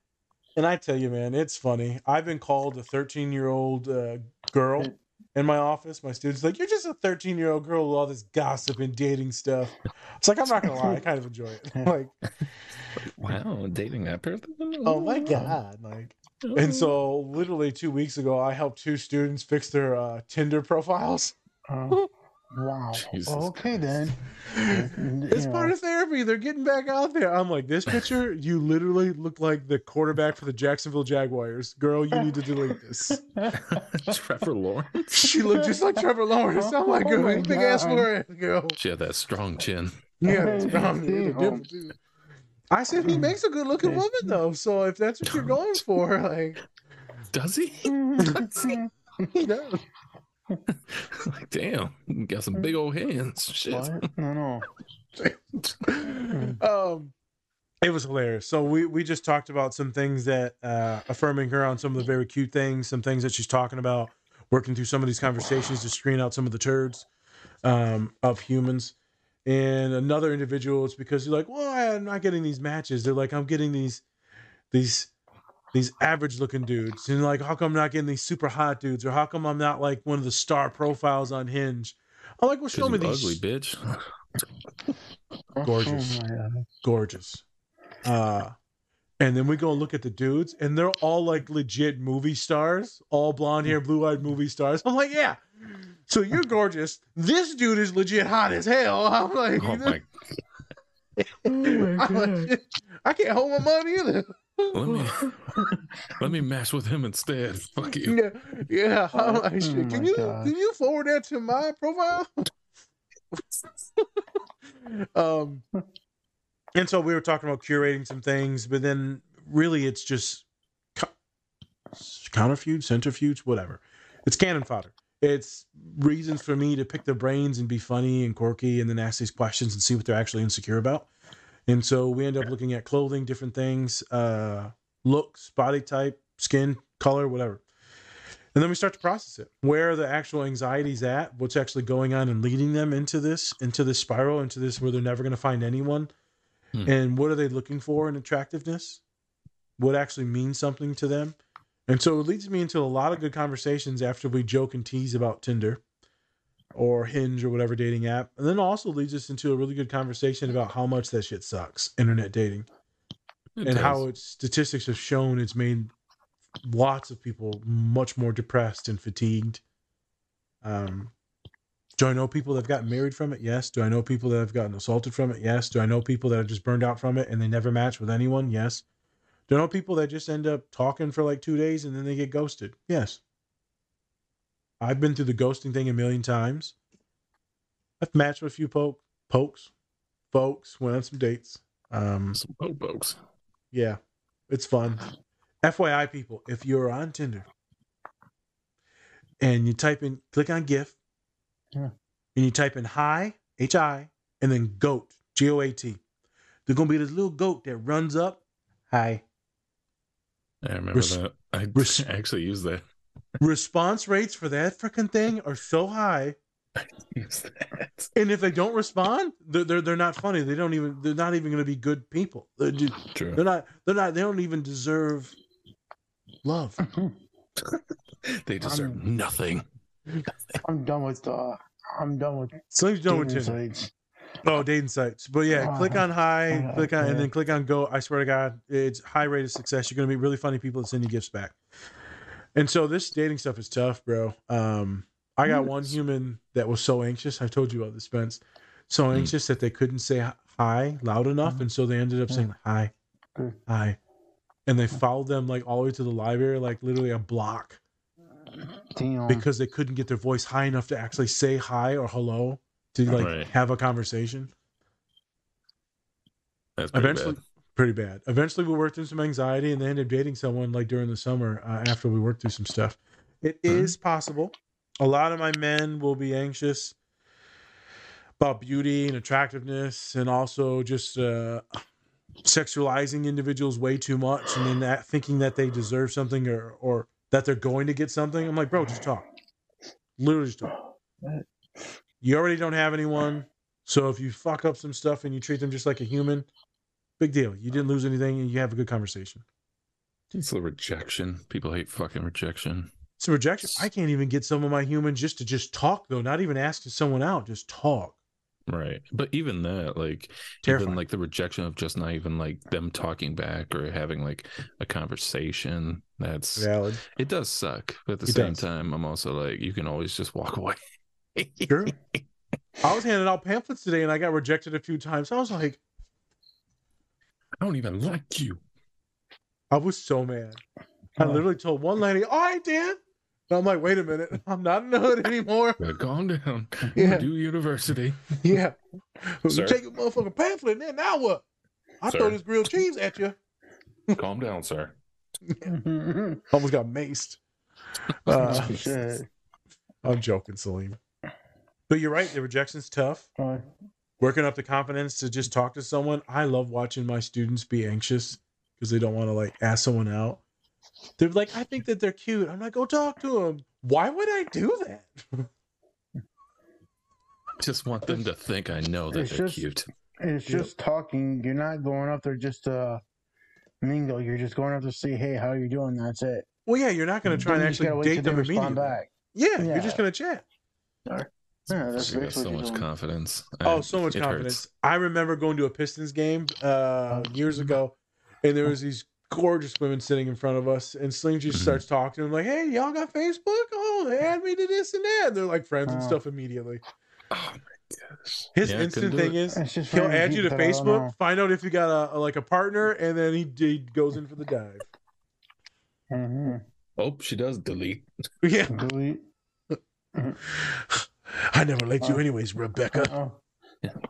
And I tell you, man, it's funny. I've been called a 13 year old uh, girl in my office. My students like, you're just a 13 year old girl with all this gossip and dating stuff. It's like, I'm not going to lie, I kind of enjoy it. like, Wow, dating that person? oh my God. Like, and so literally two weeks ago, I helped two students fix their uh, Tinder profiles. Uh, wow. Jesus okay then. It's You part of therapy. They're getting back out there. I'm like, this picture, you literally look like the quarterback for the Jacksonville Jaguars. Girl, you need to delete this. Trevor Lawrence. She looked just like Trevor Lawrence. I'm like, Oh girl, my you big ass God. forehead, girl. She had that strong chin. Yeah, it's strong. Damn. It's different, too. I said he makes a good looking woman though. So if that's what you're going for, like Does he? he does. like, damn, you got some big old hands. Shit. What? No, no. um it was hilarious so we we just talked about some things that uh affirming her on some of the very cute things some things that she's talking about working through some of these conversations to screen out some of the turds um of humans and another individual it's because you're like well i'm not getting these matches they're like i'm getting these these these average looking dudes and like how come i'm not getting these super hot dudes or how come i'm not like one of the star profiles on hinge i'm like well show me Cause these ugly bitch. Gorgeous. Oh gorgeous. Uh and then we go and look at the dudes, and they're all like legit movie stars, all blonde hair, blue eyed movie stars. I'm like, yeah. So you're gorgeous. This dude is legit hot as hell. I'm like, Oh my! I'm like, I can't hold my money either. Let me let me match with him instead. Fuck you. Yeah, yeah. I'm like, shit, Oh can my you God. can you forward that to my profile? um, and so we were talking about curating some things, but then really it's just co- counterfuge, centrifuge, whatever. It's cannon fodder. It's reasons for me to pick their brains and be funny and quirky, and then ask these questions and see what they're actually insecure about. And so we end up looking at clothing, different things, uh, looks, body type, skin color, whatever. And then we start to process it. Where are the actual anxieties at? What's actually going on and leading them into this, into this spiral, into this where they're never going to find anyone? Hmm. And what are they looking for in attractiveness? What actually means something to them? And so it leads me into a lot of good conversations after we joke and tease about Tinder or Hinge or whatever dating app. And then also leads us into a really good conversation about how much that shit sucks, internet dating It and how its statistics have shown it's made lots of people much more depressed and fatigued. Um, do I know people that have gotten married from it? Yes. Do I know people that have gotten assaulted from it? Yes. Do I know people that have just burned out from it and they never match with anyone? Yes. Do I know people that just end up talking for like two days and then they get ghosted? Yes. I've been through the ghosting thing a million times. I've matched with a few poke, pokes, folks, went on some dates. Um, some popos. yeah, it's fun. FYI, people, if you're on Tinder and you type in, click on GIF, Yeah. and you type in hi, H I, and then goat, G O A T. There's gonna be this little goat that runs up, hi. I remember Res- that. I res- actually used that. Response rates for that freaking thing are so high. Use that. And if they don't respond, they're, they're they're not funny. They don't even they're not even going to be good people. They're, just, True. they're not they're not they don't even deserve love. They deserve nothing. I'm done with uh I'm done with Slim's done with Tinder. sites. Oh, dating sites. But yeah, Oh, click on high, yeah, click on, and then click on go. I swear to God, it's high rate of success. You're gonna meet really funny people that send you gifts back. And so this dating stuff is tough, bro. Um, I got one human that was so anxious. I told you about this, Spence. So anxious that they couldn't say hi loud enough, and so they ended up saying hi, hi, and they followed them like all the way to the library, like literally a block, Damn. because they couldn't get their voice high enough to actually say hi or hello to like Right. have a conversation. That's pretty Eventually, bad. pretty bad. Eventually, we worked through some anxiety, and they ended up dating someone like during the summer uh, after we worked through some stuff. It is possible. A lot of my men will be anxious about beauty and attractiveness, and also just uh, sexualizing individuals way too much, and then that thinking that they deserve something or or that they're going to get something. I'm like, bro, just talk. Literally, just talk. You already don't have anyone. So if you fuck up some stuff and you treat them just like a human, big deal. You didn't lose anything and you have a good conversation. It's the rejection. People hate fucking rejection. It's a rejection. I can't even get some of my humans just to just talk though, not even asking someone out, just talk. Right. But even that, like Terrifying. even like the rejection of just not even like them talking back or having like a conversation. That's Valid. it does suck. But at the It same does. time, I'm also like, you can always just walk away. Sure. I was handing out pamphlets today and I got rejected a few times. I was like, I don't even like you. I was so mad. I literally told one lady, "All right, Dan." And I'm like, "Wait a minute, I'm not in the hood anymore." But calm down. Yeah. Do university. Yeah, you Sir. take a motherfucking pamphlet, and then now what? I Sir. throw this grilled cheese at you. calm down, sir. Almost got maced. Uh, I'm joking, Saleem. But you're right. The rejection's tough. Working up the confidence to just talk to someone. I love watching my students be anxious because they don't want to like ask someone out. They're like, I think that they're cute. I'm like, go talk to them. Why would I do that? Just want them to think I know that It's they're just- cute. It's just talking. You're not going up there just to mingle. You're just going up to say, "Hey, how you doing?" That's it. Well, yeah, you're not going to try and actually date them immediately. back. Yeah, you're just going to chat. Yeah, that's You got so much doing. confidence. Oh, I- so much it hurts. confidence. I remember going to a Pistons game uh, years ago, and there was these gorgeous women sitting in front of us, and Slim just Mhm. starts talking to them like, "Hey, y'all got Facebook? Oh, they add me to this and that." And they're like friends and Oh. stuff immediately. Oh my gosh. His Yeah, instant thing it. is It's he'll add you to people that I don't Facebook, know. find out if you got a, a- like a partner, and then he, he goes in for the dive. Mhm. Oh, she does delete. Yeah, Delete. I never liked you anyways, Rebecca. Uh-oh.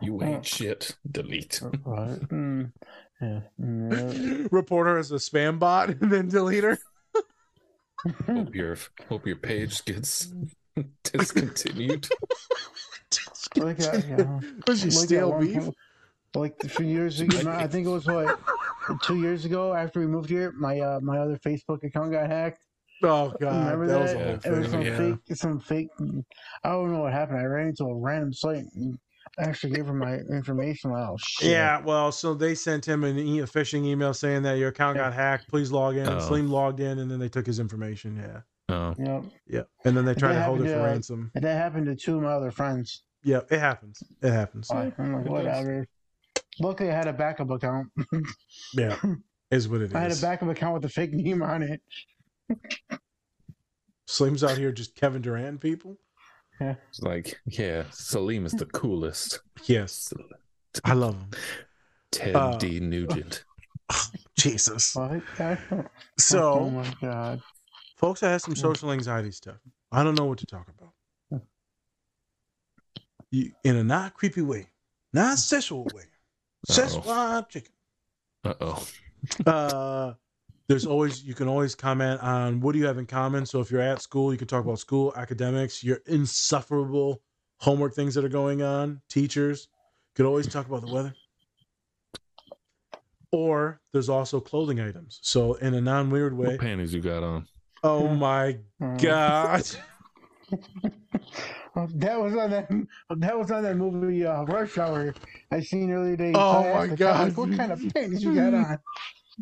You ain't shit. Delete. Right. Mm. Yeah. Mm, Report her as a spam bot and then delete her. hope your hope your page gets discontinued. yeah. Like that, yeah. Was she Like that steal one beef? po- Like a few years ago, no, I think it was what two years ago after we moved here. My uh, my other Facebook account got hacked. Oh god, Remember that was that? a whole It was some yeah. fake, some fake. I don't know what happened. I ran into a random site and actually gave her my information. Like, oh shit. Yeah, well, so they sent him an e- a phishing email saying that your account got hacked. Please log in. Oh. Slim logged in, and then they took his information. Yeah, Oh, Yep. yeah, and then they tried to hold it happened for uh, ransom. And that happened to two of my other friends. Yeah, it happens. It happens. I'm like, it does. whatever. Luckily, I had a backup account. Yeah, is what it is. I had a backup account with a fake name on it. Slim's out here just Kevin Durant people. it's like yeah, Saleem is the coolest. Yes, I love him. Ted Uh, D. Nugent. Jesus. So, oh my god. folks, I have some social anxiety stuff. I don't know what to talk about. You, in a not creepy way, not sexual way. Uh-oh. Szechuan chicken. Uh oh. Uh, there's always you can always comment on what do you have in common. So if you're at school, you can talk about school, academics, your insufferable homework things that are going on, teachers. You could always talk about the weather. Or there's also clothing items. So in a non-weird way. What panties you got on? Oh my god. That was on that. That was on that movie uh, Rush Hour. I seen earlier today. Oh So my God. like, what kind of panties you got on?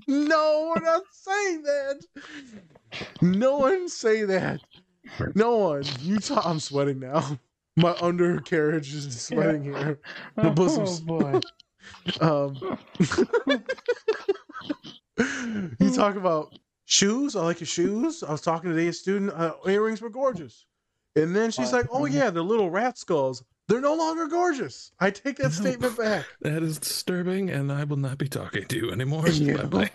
No, we're not saying that. No one say that. No one. You talk. I'm sweating now. My undercarriage is sweating here. The bosoms. Oh boy. Um, you talk about shoes. I like your shoes. I was talking today. A student uh, earrings were gorgeous, and then she's like, "Oh yeah, the little rat skulls. They're no longer gorgeous." I take that statement back. That is disturbing, and I will not be talking to you anymore. Yeah. Bye-bye.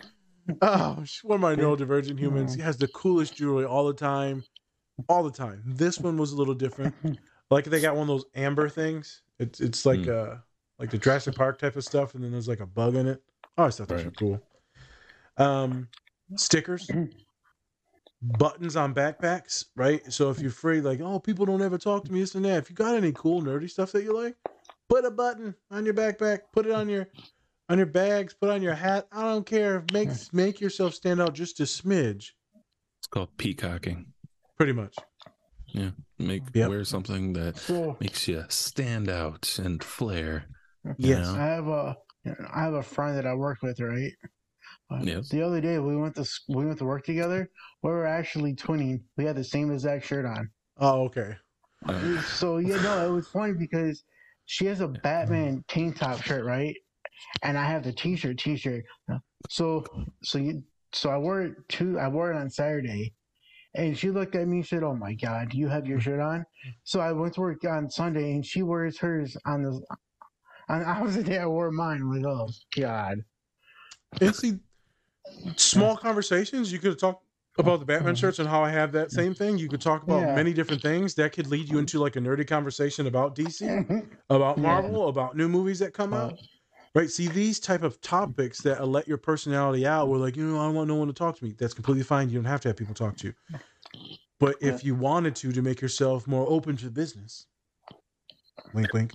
Oh, sh- one of my neurodivergent humans. He has the coolest jewelry all the time, all the time. This one was a little different. Like they got one of those amber things. It's it's like Hmm. uh like the Jurassic Park type of stuff, and then there's like a bug in it. Oh, I thought those were cool. Um, stickers, buttons on backpacks, right? So if you're free, like oh, people don't ever talk to me, this and that. If you got any cool nerdy stuff that you like, put a button on your backpack. Put it on your on your bags. Put on your hat. I don't care. Make hmm. make yourself stand out just a smidge. It's called peacocking. Pretty much. Yeah, make Yep. wear something that So makes you stand out and flare. you Yes. know? I have a I have a friend that I work with, right? Yes. The other day we went to we went to work together. We were actually twinning. We had the same exact shirt on. Oh, okay. Uh, So yeah, no, it was funny because she has a Batman tank top shirt, right? And I have the t-shirt, t-shirt. So so you so I wore it two. I wore it on Saturday, and she looked at me and said, "Oh my God, you have your shirt on." So I went to work on Sunday, and she wears hers on the on the opposite day. I wore mine. I'm like, oh God. And see, small conversations. You could have talked about the Batman mm-hmm. shirts and how I have that same thing. You could talk about Yeah. many different things that could lead you into like a nerdy conversation about DC, mm-hmm. about Marvel, about new movies that come out. Right. See these type of topics that let your personality out. We're like, you know, I don't want no one to talk to me. That's completely fine. You don't have to have people talk to you. But if you wanted to to make yourself more open to business, wink, wink,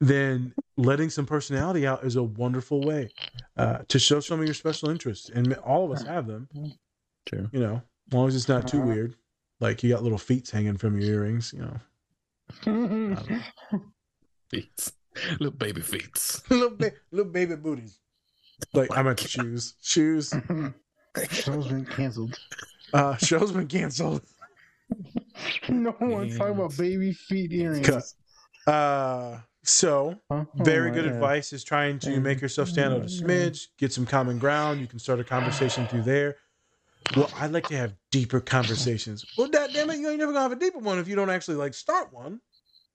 then letting some personality out is a wonderful way uh, to show some of your special interests. And all of us have them. True. You know, as long as it's not too weird. Like you got little feet hanging from your earrings. You know, feet, little baby feet. little ba- little baby booties. Like I meant shoes. Shoes. Show's been canceled. Uh, show's been canceled. no one's talking about baby feet earrings. Cut. Uh, so very good advice is trying to make yourself stand out a smidge, get some common ground. You can start a conversation through there. Well, I'd like to have deeper conversations. Well, that damn it, you ain't never gonna have a deeper one if you don't actually like start one.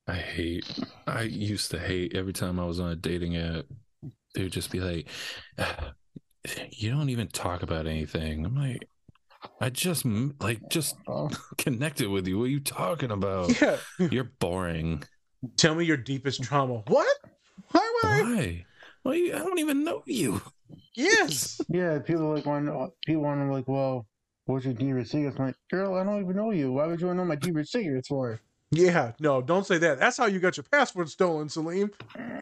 I hate. I used to hate every time I was on a dating app. They would just be like, "Ah, "You don't even talk about anything." I'm like, "I just like just connected with you. What are you talking about? Yeah. You're boring. Tell me your deepest trauma. What? Why? Why? Why? Well, you, I don't even know you. Yes. Yeah, people like want people want to like, well, what's your deepest secrets? I'm like, girl, I don't even know you. Why would you want to know my deepest secrets for? Yeah. No, don't say that. That's how you got your passport stolen, Saleem.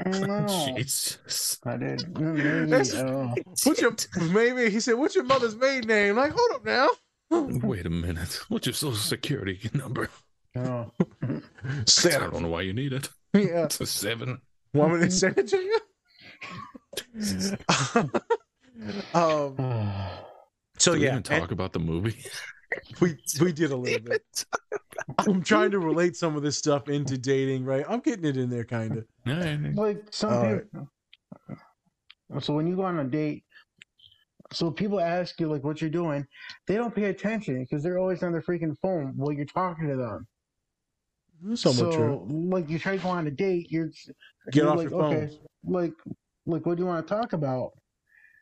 No, Jesus. I did. Maybe, That's- I don't. What's your maybe? He said, "What's your mother's maiden name?" Like, hold up now. Wait a minute. What's your social security number? No. I don't know why you need it. Yeah. It's a seven. Want me to send it to you? um. So Did we yeah, even talk about the movie. we we did a little bit. I'm trying to relate some of this stuff into dating, right? I'm getting it in there, kind of. Like some All right. people. So when you go on a date, so people ask you like what you're doing, they don't pay attention because they're always on their freaking phone while you're talking to them. Somewhat so, true. like you try to go on a date, you're Get you're off like, your okay, phone. like, like what do you want to talk about?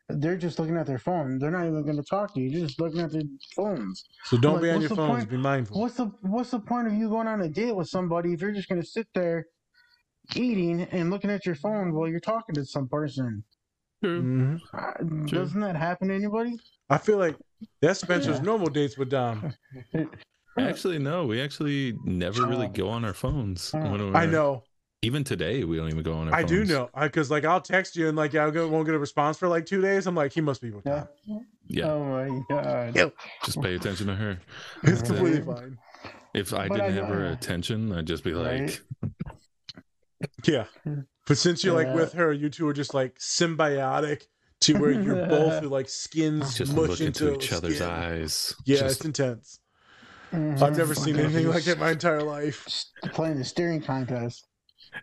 They're just looking at their phone. They're not even going to talk to you. You're just looking at their phones. So don't Like, be on your the phones. point- Be mindful. What's the What's the point of you going on a date with somebody if you're just going to sit there eating and looking at your phone while you're talking to some person? Mhm. Uh, Doesn't that happen to anybody? I feel like that's Spencer's Yeah. normal dates with Dom. Actually, no. We actually never really oh. go on our phones. Hmm. when Oh. I know. Even today, we don't even go on our I phones. do know because like I'll text you and like I won't get a response for like two days. I'm like he must be with Dom. Yeah. Oh my god. Yep. Just pay attention to her. It's That's it. completely fine. If I But didn't I have her attention, I'd just be like, Right. Yeah. But since you're like Yeah. with her, you two are just like symbiotic to where you're both like skins just mush look into into each other's skin. eyes. Yeah, Just- it's intense. Mhm. I've never seen anything like it in my entire life. Playing the steering contest.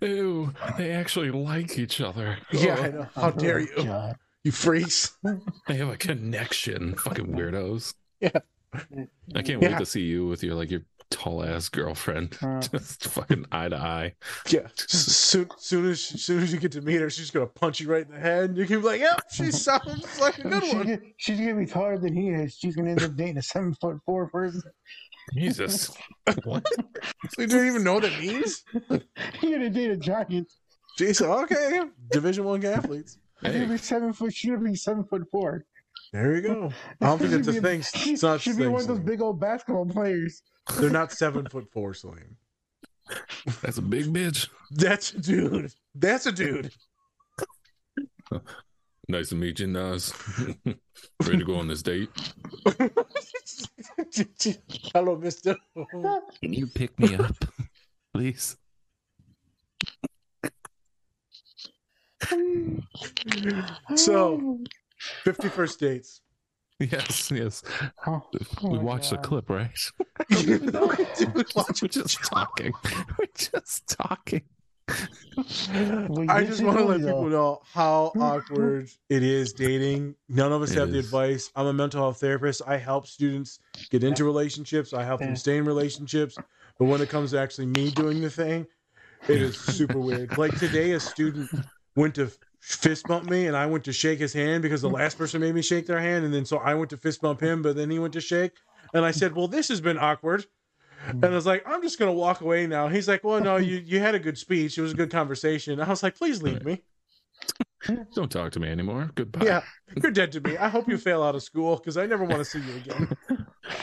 Ew, they actually like each other. Yeah, Oh, I know. How dare you? God. You freaks. They have a connection. Fucking weirdos. Yeah. I can't Yeah. wait to see you with your like your tall ass girlfriend. Uh. Just fucking eye to eye. Yeah. Soon, soon as soon as you get to meet her, she's gonna punch you right in the head. And you can be like, "Yep, she sounds like a good She's one." gonna- She's gonna be taller than he is. She's gonna end up dating a seven foot four person. Jesus. what? So you don't even know what that means. You're gonna date a giant. Jason, okay, Division One athletes. She's gonna be seven foot. She's gonna be seven foot four. There you go. I don't think She'd it's a be thing. She, It's not a be one of those big old basketball players. They're not seven foot four, Saleem. That's a big bitch. That's a dude. That's a dude. Nice to meet you, Nas. Ready to go on this date? Hello, Mister. Can you pick me up, please? So, fifty first dates. Yes, yes. Oh, we my watched the God. clip, right? We're just talking. We're just talking. We I just want to let people know how awkward it is dating. None of us It have the advice. I'm a mental health therapist. I help students get into relationships. I help them stay in relationships. But when it comes to actually me doing the thing, it is super weird. Like today, a student went to fist bump me, and I went to shake his hand because the last person made me shake their hand, and then so I went to fist bump him, but then he went to shake, and I said, "Well, this has been awkward." And I was like, I'm just gonna walk away now. He's like, Well, no, you you had a good speech. It was a good conversation. I was like, Please leave me. Don't talk to me anymore. Goodbye. Yeah, you're dead to me. I hope you fail out of school because I never want to see you again.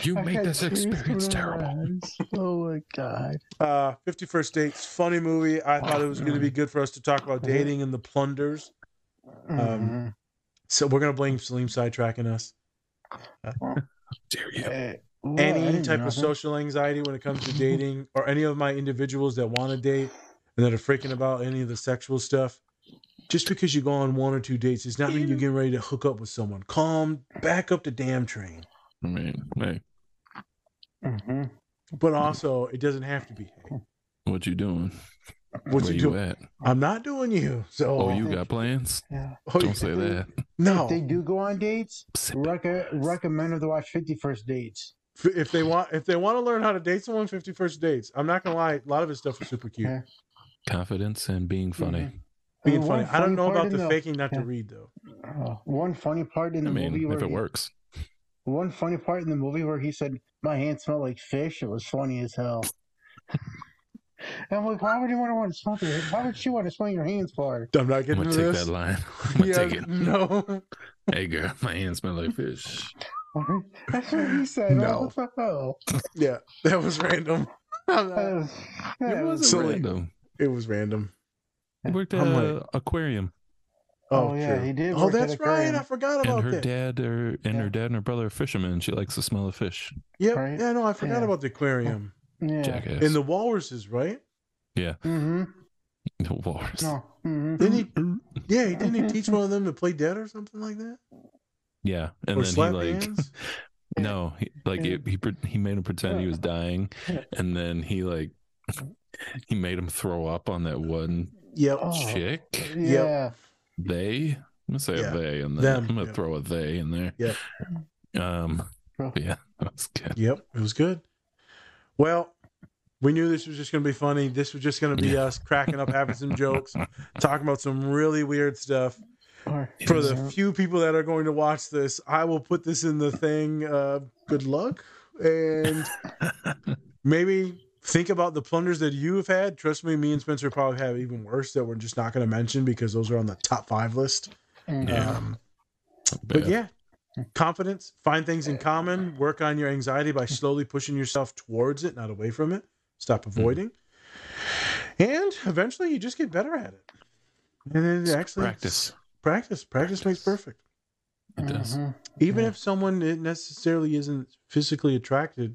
You I made had this tears experience coming out of my terrible. eyes. Oh my god. Uh, Fifty First Dates, funny movie. I thought it was going to be good for us to talk about dating and the plunders. Um, Mhm. So we're gonna blame Saleem sidetracking us. Dare you? Eh, well, Any type of social anxiety when it comes to dating, or any of my individuals that want to date and that are freaking about any of the sexual stuff. Just because you go on one or two dates does not mean you're getting ready to hook up with someone. Calm, back up the damn train. I mean, hey, Mhm. But also, it doesn't have to be. Hey, what you doing? what Where you you doing? at? I'm not doing you. So Oh, you got plans? Yeah. Oh, Don't yeah. say that. no. If they do go on dates, Sit rec- recommend them to watch Fifty First Dates. F- if they want if they want to learn how to date someone 51st dates i'm not gonna lie a lot of his stuff is super cute Yeah. Confidence and being funny. Mhm. being Uh, funny one i don't know about the the- faking not yeah. to read though Uh, one funny part in I the mean, movie where if it he- works. one funny part in the movie where he said my hands smell like fish. It was funny as hell. And I'm like, why would you want to want to smell your? Why would she want to smell your hands for? i'm not I'm getting gonna take this that line. I'm gonna yeah, take it. no Hey, girl, my hands smell like fish. That's what he said. No. What the hell? yeah that was random not- That was- It was- wasn't silly. random. it was random He worked at I'm an like- aquarium, Oh, yeah, true. he did oh work at that's right i forgot about and her that dad, or and Yeah. her dad and her brother are fishermen. She likes the smell of fish. yep Right? yeah no i forgot Yeah. about the aquarium Yeah. Jackass. in the walruses right yeah, Mm-hmm. the walrus. No. Mm-hmm. didn't he yeah didn't he teach one of them to play dead or something like that Yeah, and or then he like hands no, he, like Yeah. it, he he made him pretend he was dying, and then he like he made him throw up on that one yep Oh. chick. Yeah. They, I'm gonna say Yeah. a they, and then I'm gonna yeah. throw a they in there. Yeah. Um. Yeah, that's good. Yep, it was good. Well, we knew this was just going to be funny. This was just going to be Yeah. us cracking up, having some jokes, talking about some really weird stuff. Or- For the few people that are going to watch this, I will put this in the thing. Uh, good luck, and maybe think about the plunders that you have had. Trust me, me and Spencer probably have even worse that we're just not going to mention because those are on the top five list. Yeah. Um, but yeah, confidence, find things in common, work on your anxiety by slowly pushing yourself towards it, not away from it. Stop avoiding. And eventually you just get better at it. And then Just actually practice. Practice. Practice makes perfect. It does. Even if someone necessarily isn't physically attracted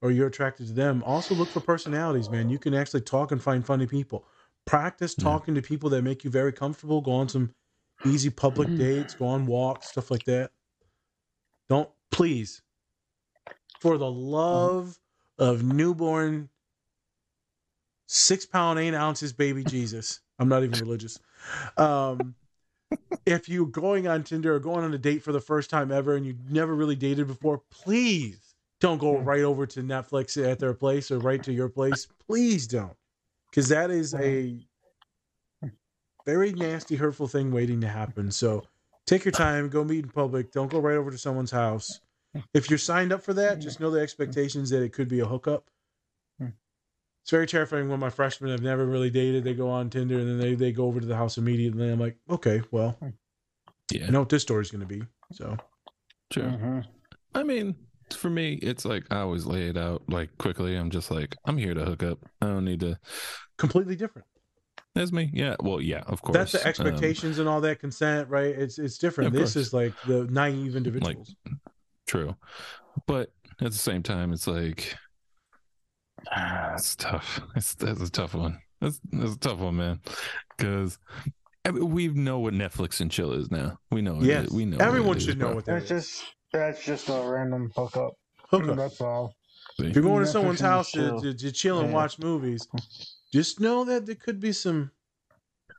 or you're attracted to them, also look for personalities, man. You can actually talk and find funny people. Practice talking to people that make you very comfortable. Go on some easy public dates, go on walks, stuff like that. Don't, please, for the love of newborn, six pound, eight ounces baby Jesus. I'm not even religious. Um, if you're going on Tinder or going on a date for the first time ever and you've never really dated before, please don't go mm. right over to Netflix at their place or right to your place. Please don't. Because that is a very nasty, hurtful thing waiting to happen. So take your time, go meet in public. Don't go right over to someone's house. If you're signed up for that, just know the expectations that it could be a hookup. It's very terrifying when my freshmen have never really dated. They go on Tinder and then they, they go over to the house immediately. I'm like, okay, well, Yeah. I know what this story's going to be. So, Sure. I mean, for me, it's like I always lay it out like quickly. I'm just like, I'm here to hook up. I don't need to. completely different. That's me. Yeah. Well, yeah, of course. That's the Um, expectations and all that consent, right? It's it's different. Of this course. is like the naive individuals. true. But at the same time, it's like, ah, it's tough. It's, that's a tough one. That's, that's a tough one, man. Because we know what Netflix and chill is now. We know. it Yes. We know. Everyone should is, know bro. what that That's just that's just a random hookup. Hookup. That's all. if you're going to someone's house to, chill. to, to chill and Yeah. watch movies, just know that there could be some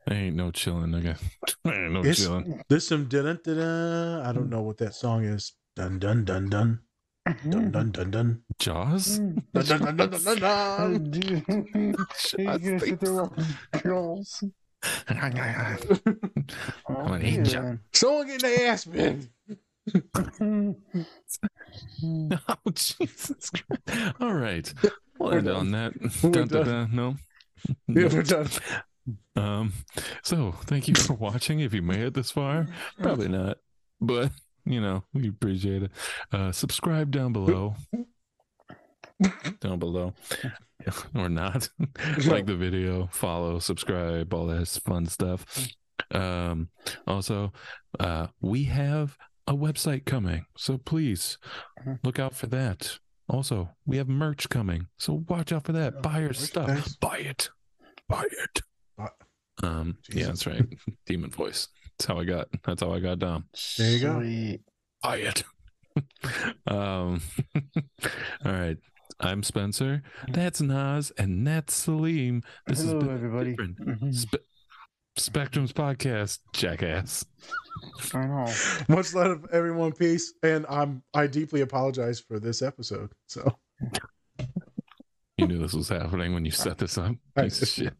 Ain't no chilling, nigga. Ain't no It's- chilling. there's some. I don't know what that song is. Dun dun dun dun. Dun dun dun dun. Jaws? Dun dun dun dun dun dun. You gonna sit there watching girls. I'm gonna eat yeah. you. Someone getting their ass bent. Oh, Jesus Christ. All right. We'll We're end done. on that. We're Dun, dun, done. dun. No. Yeah, we're done. Um, so thank you for watching. If you made it this far, probably not, but you know, we appreciate it. Uh, subscribe down below, down below, or not. like the video, follow, subscribe, all that fun stuff. Um, also, uh, we have a website coming, so please look out for that. Also, we have merch coming, so watch out for that. Buy our stuff. Buy it. Buy it. Um, yeah, that's right. Demon voice. That's how I got. That's how I got Dom. There you go. Sweet. Buy it. um. all right. I'm Spencer. That's Nas, and that's Saleem. This Hello, is everybody. different. Mhm. Spe- Spectrum's podcast, jackass. I know. Much love, everyone. Peace. And I'm I deeply apologize for this episode. So You knew this was happening when you set this up. Piece of shit.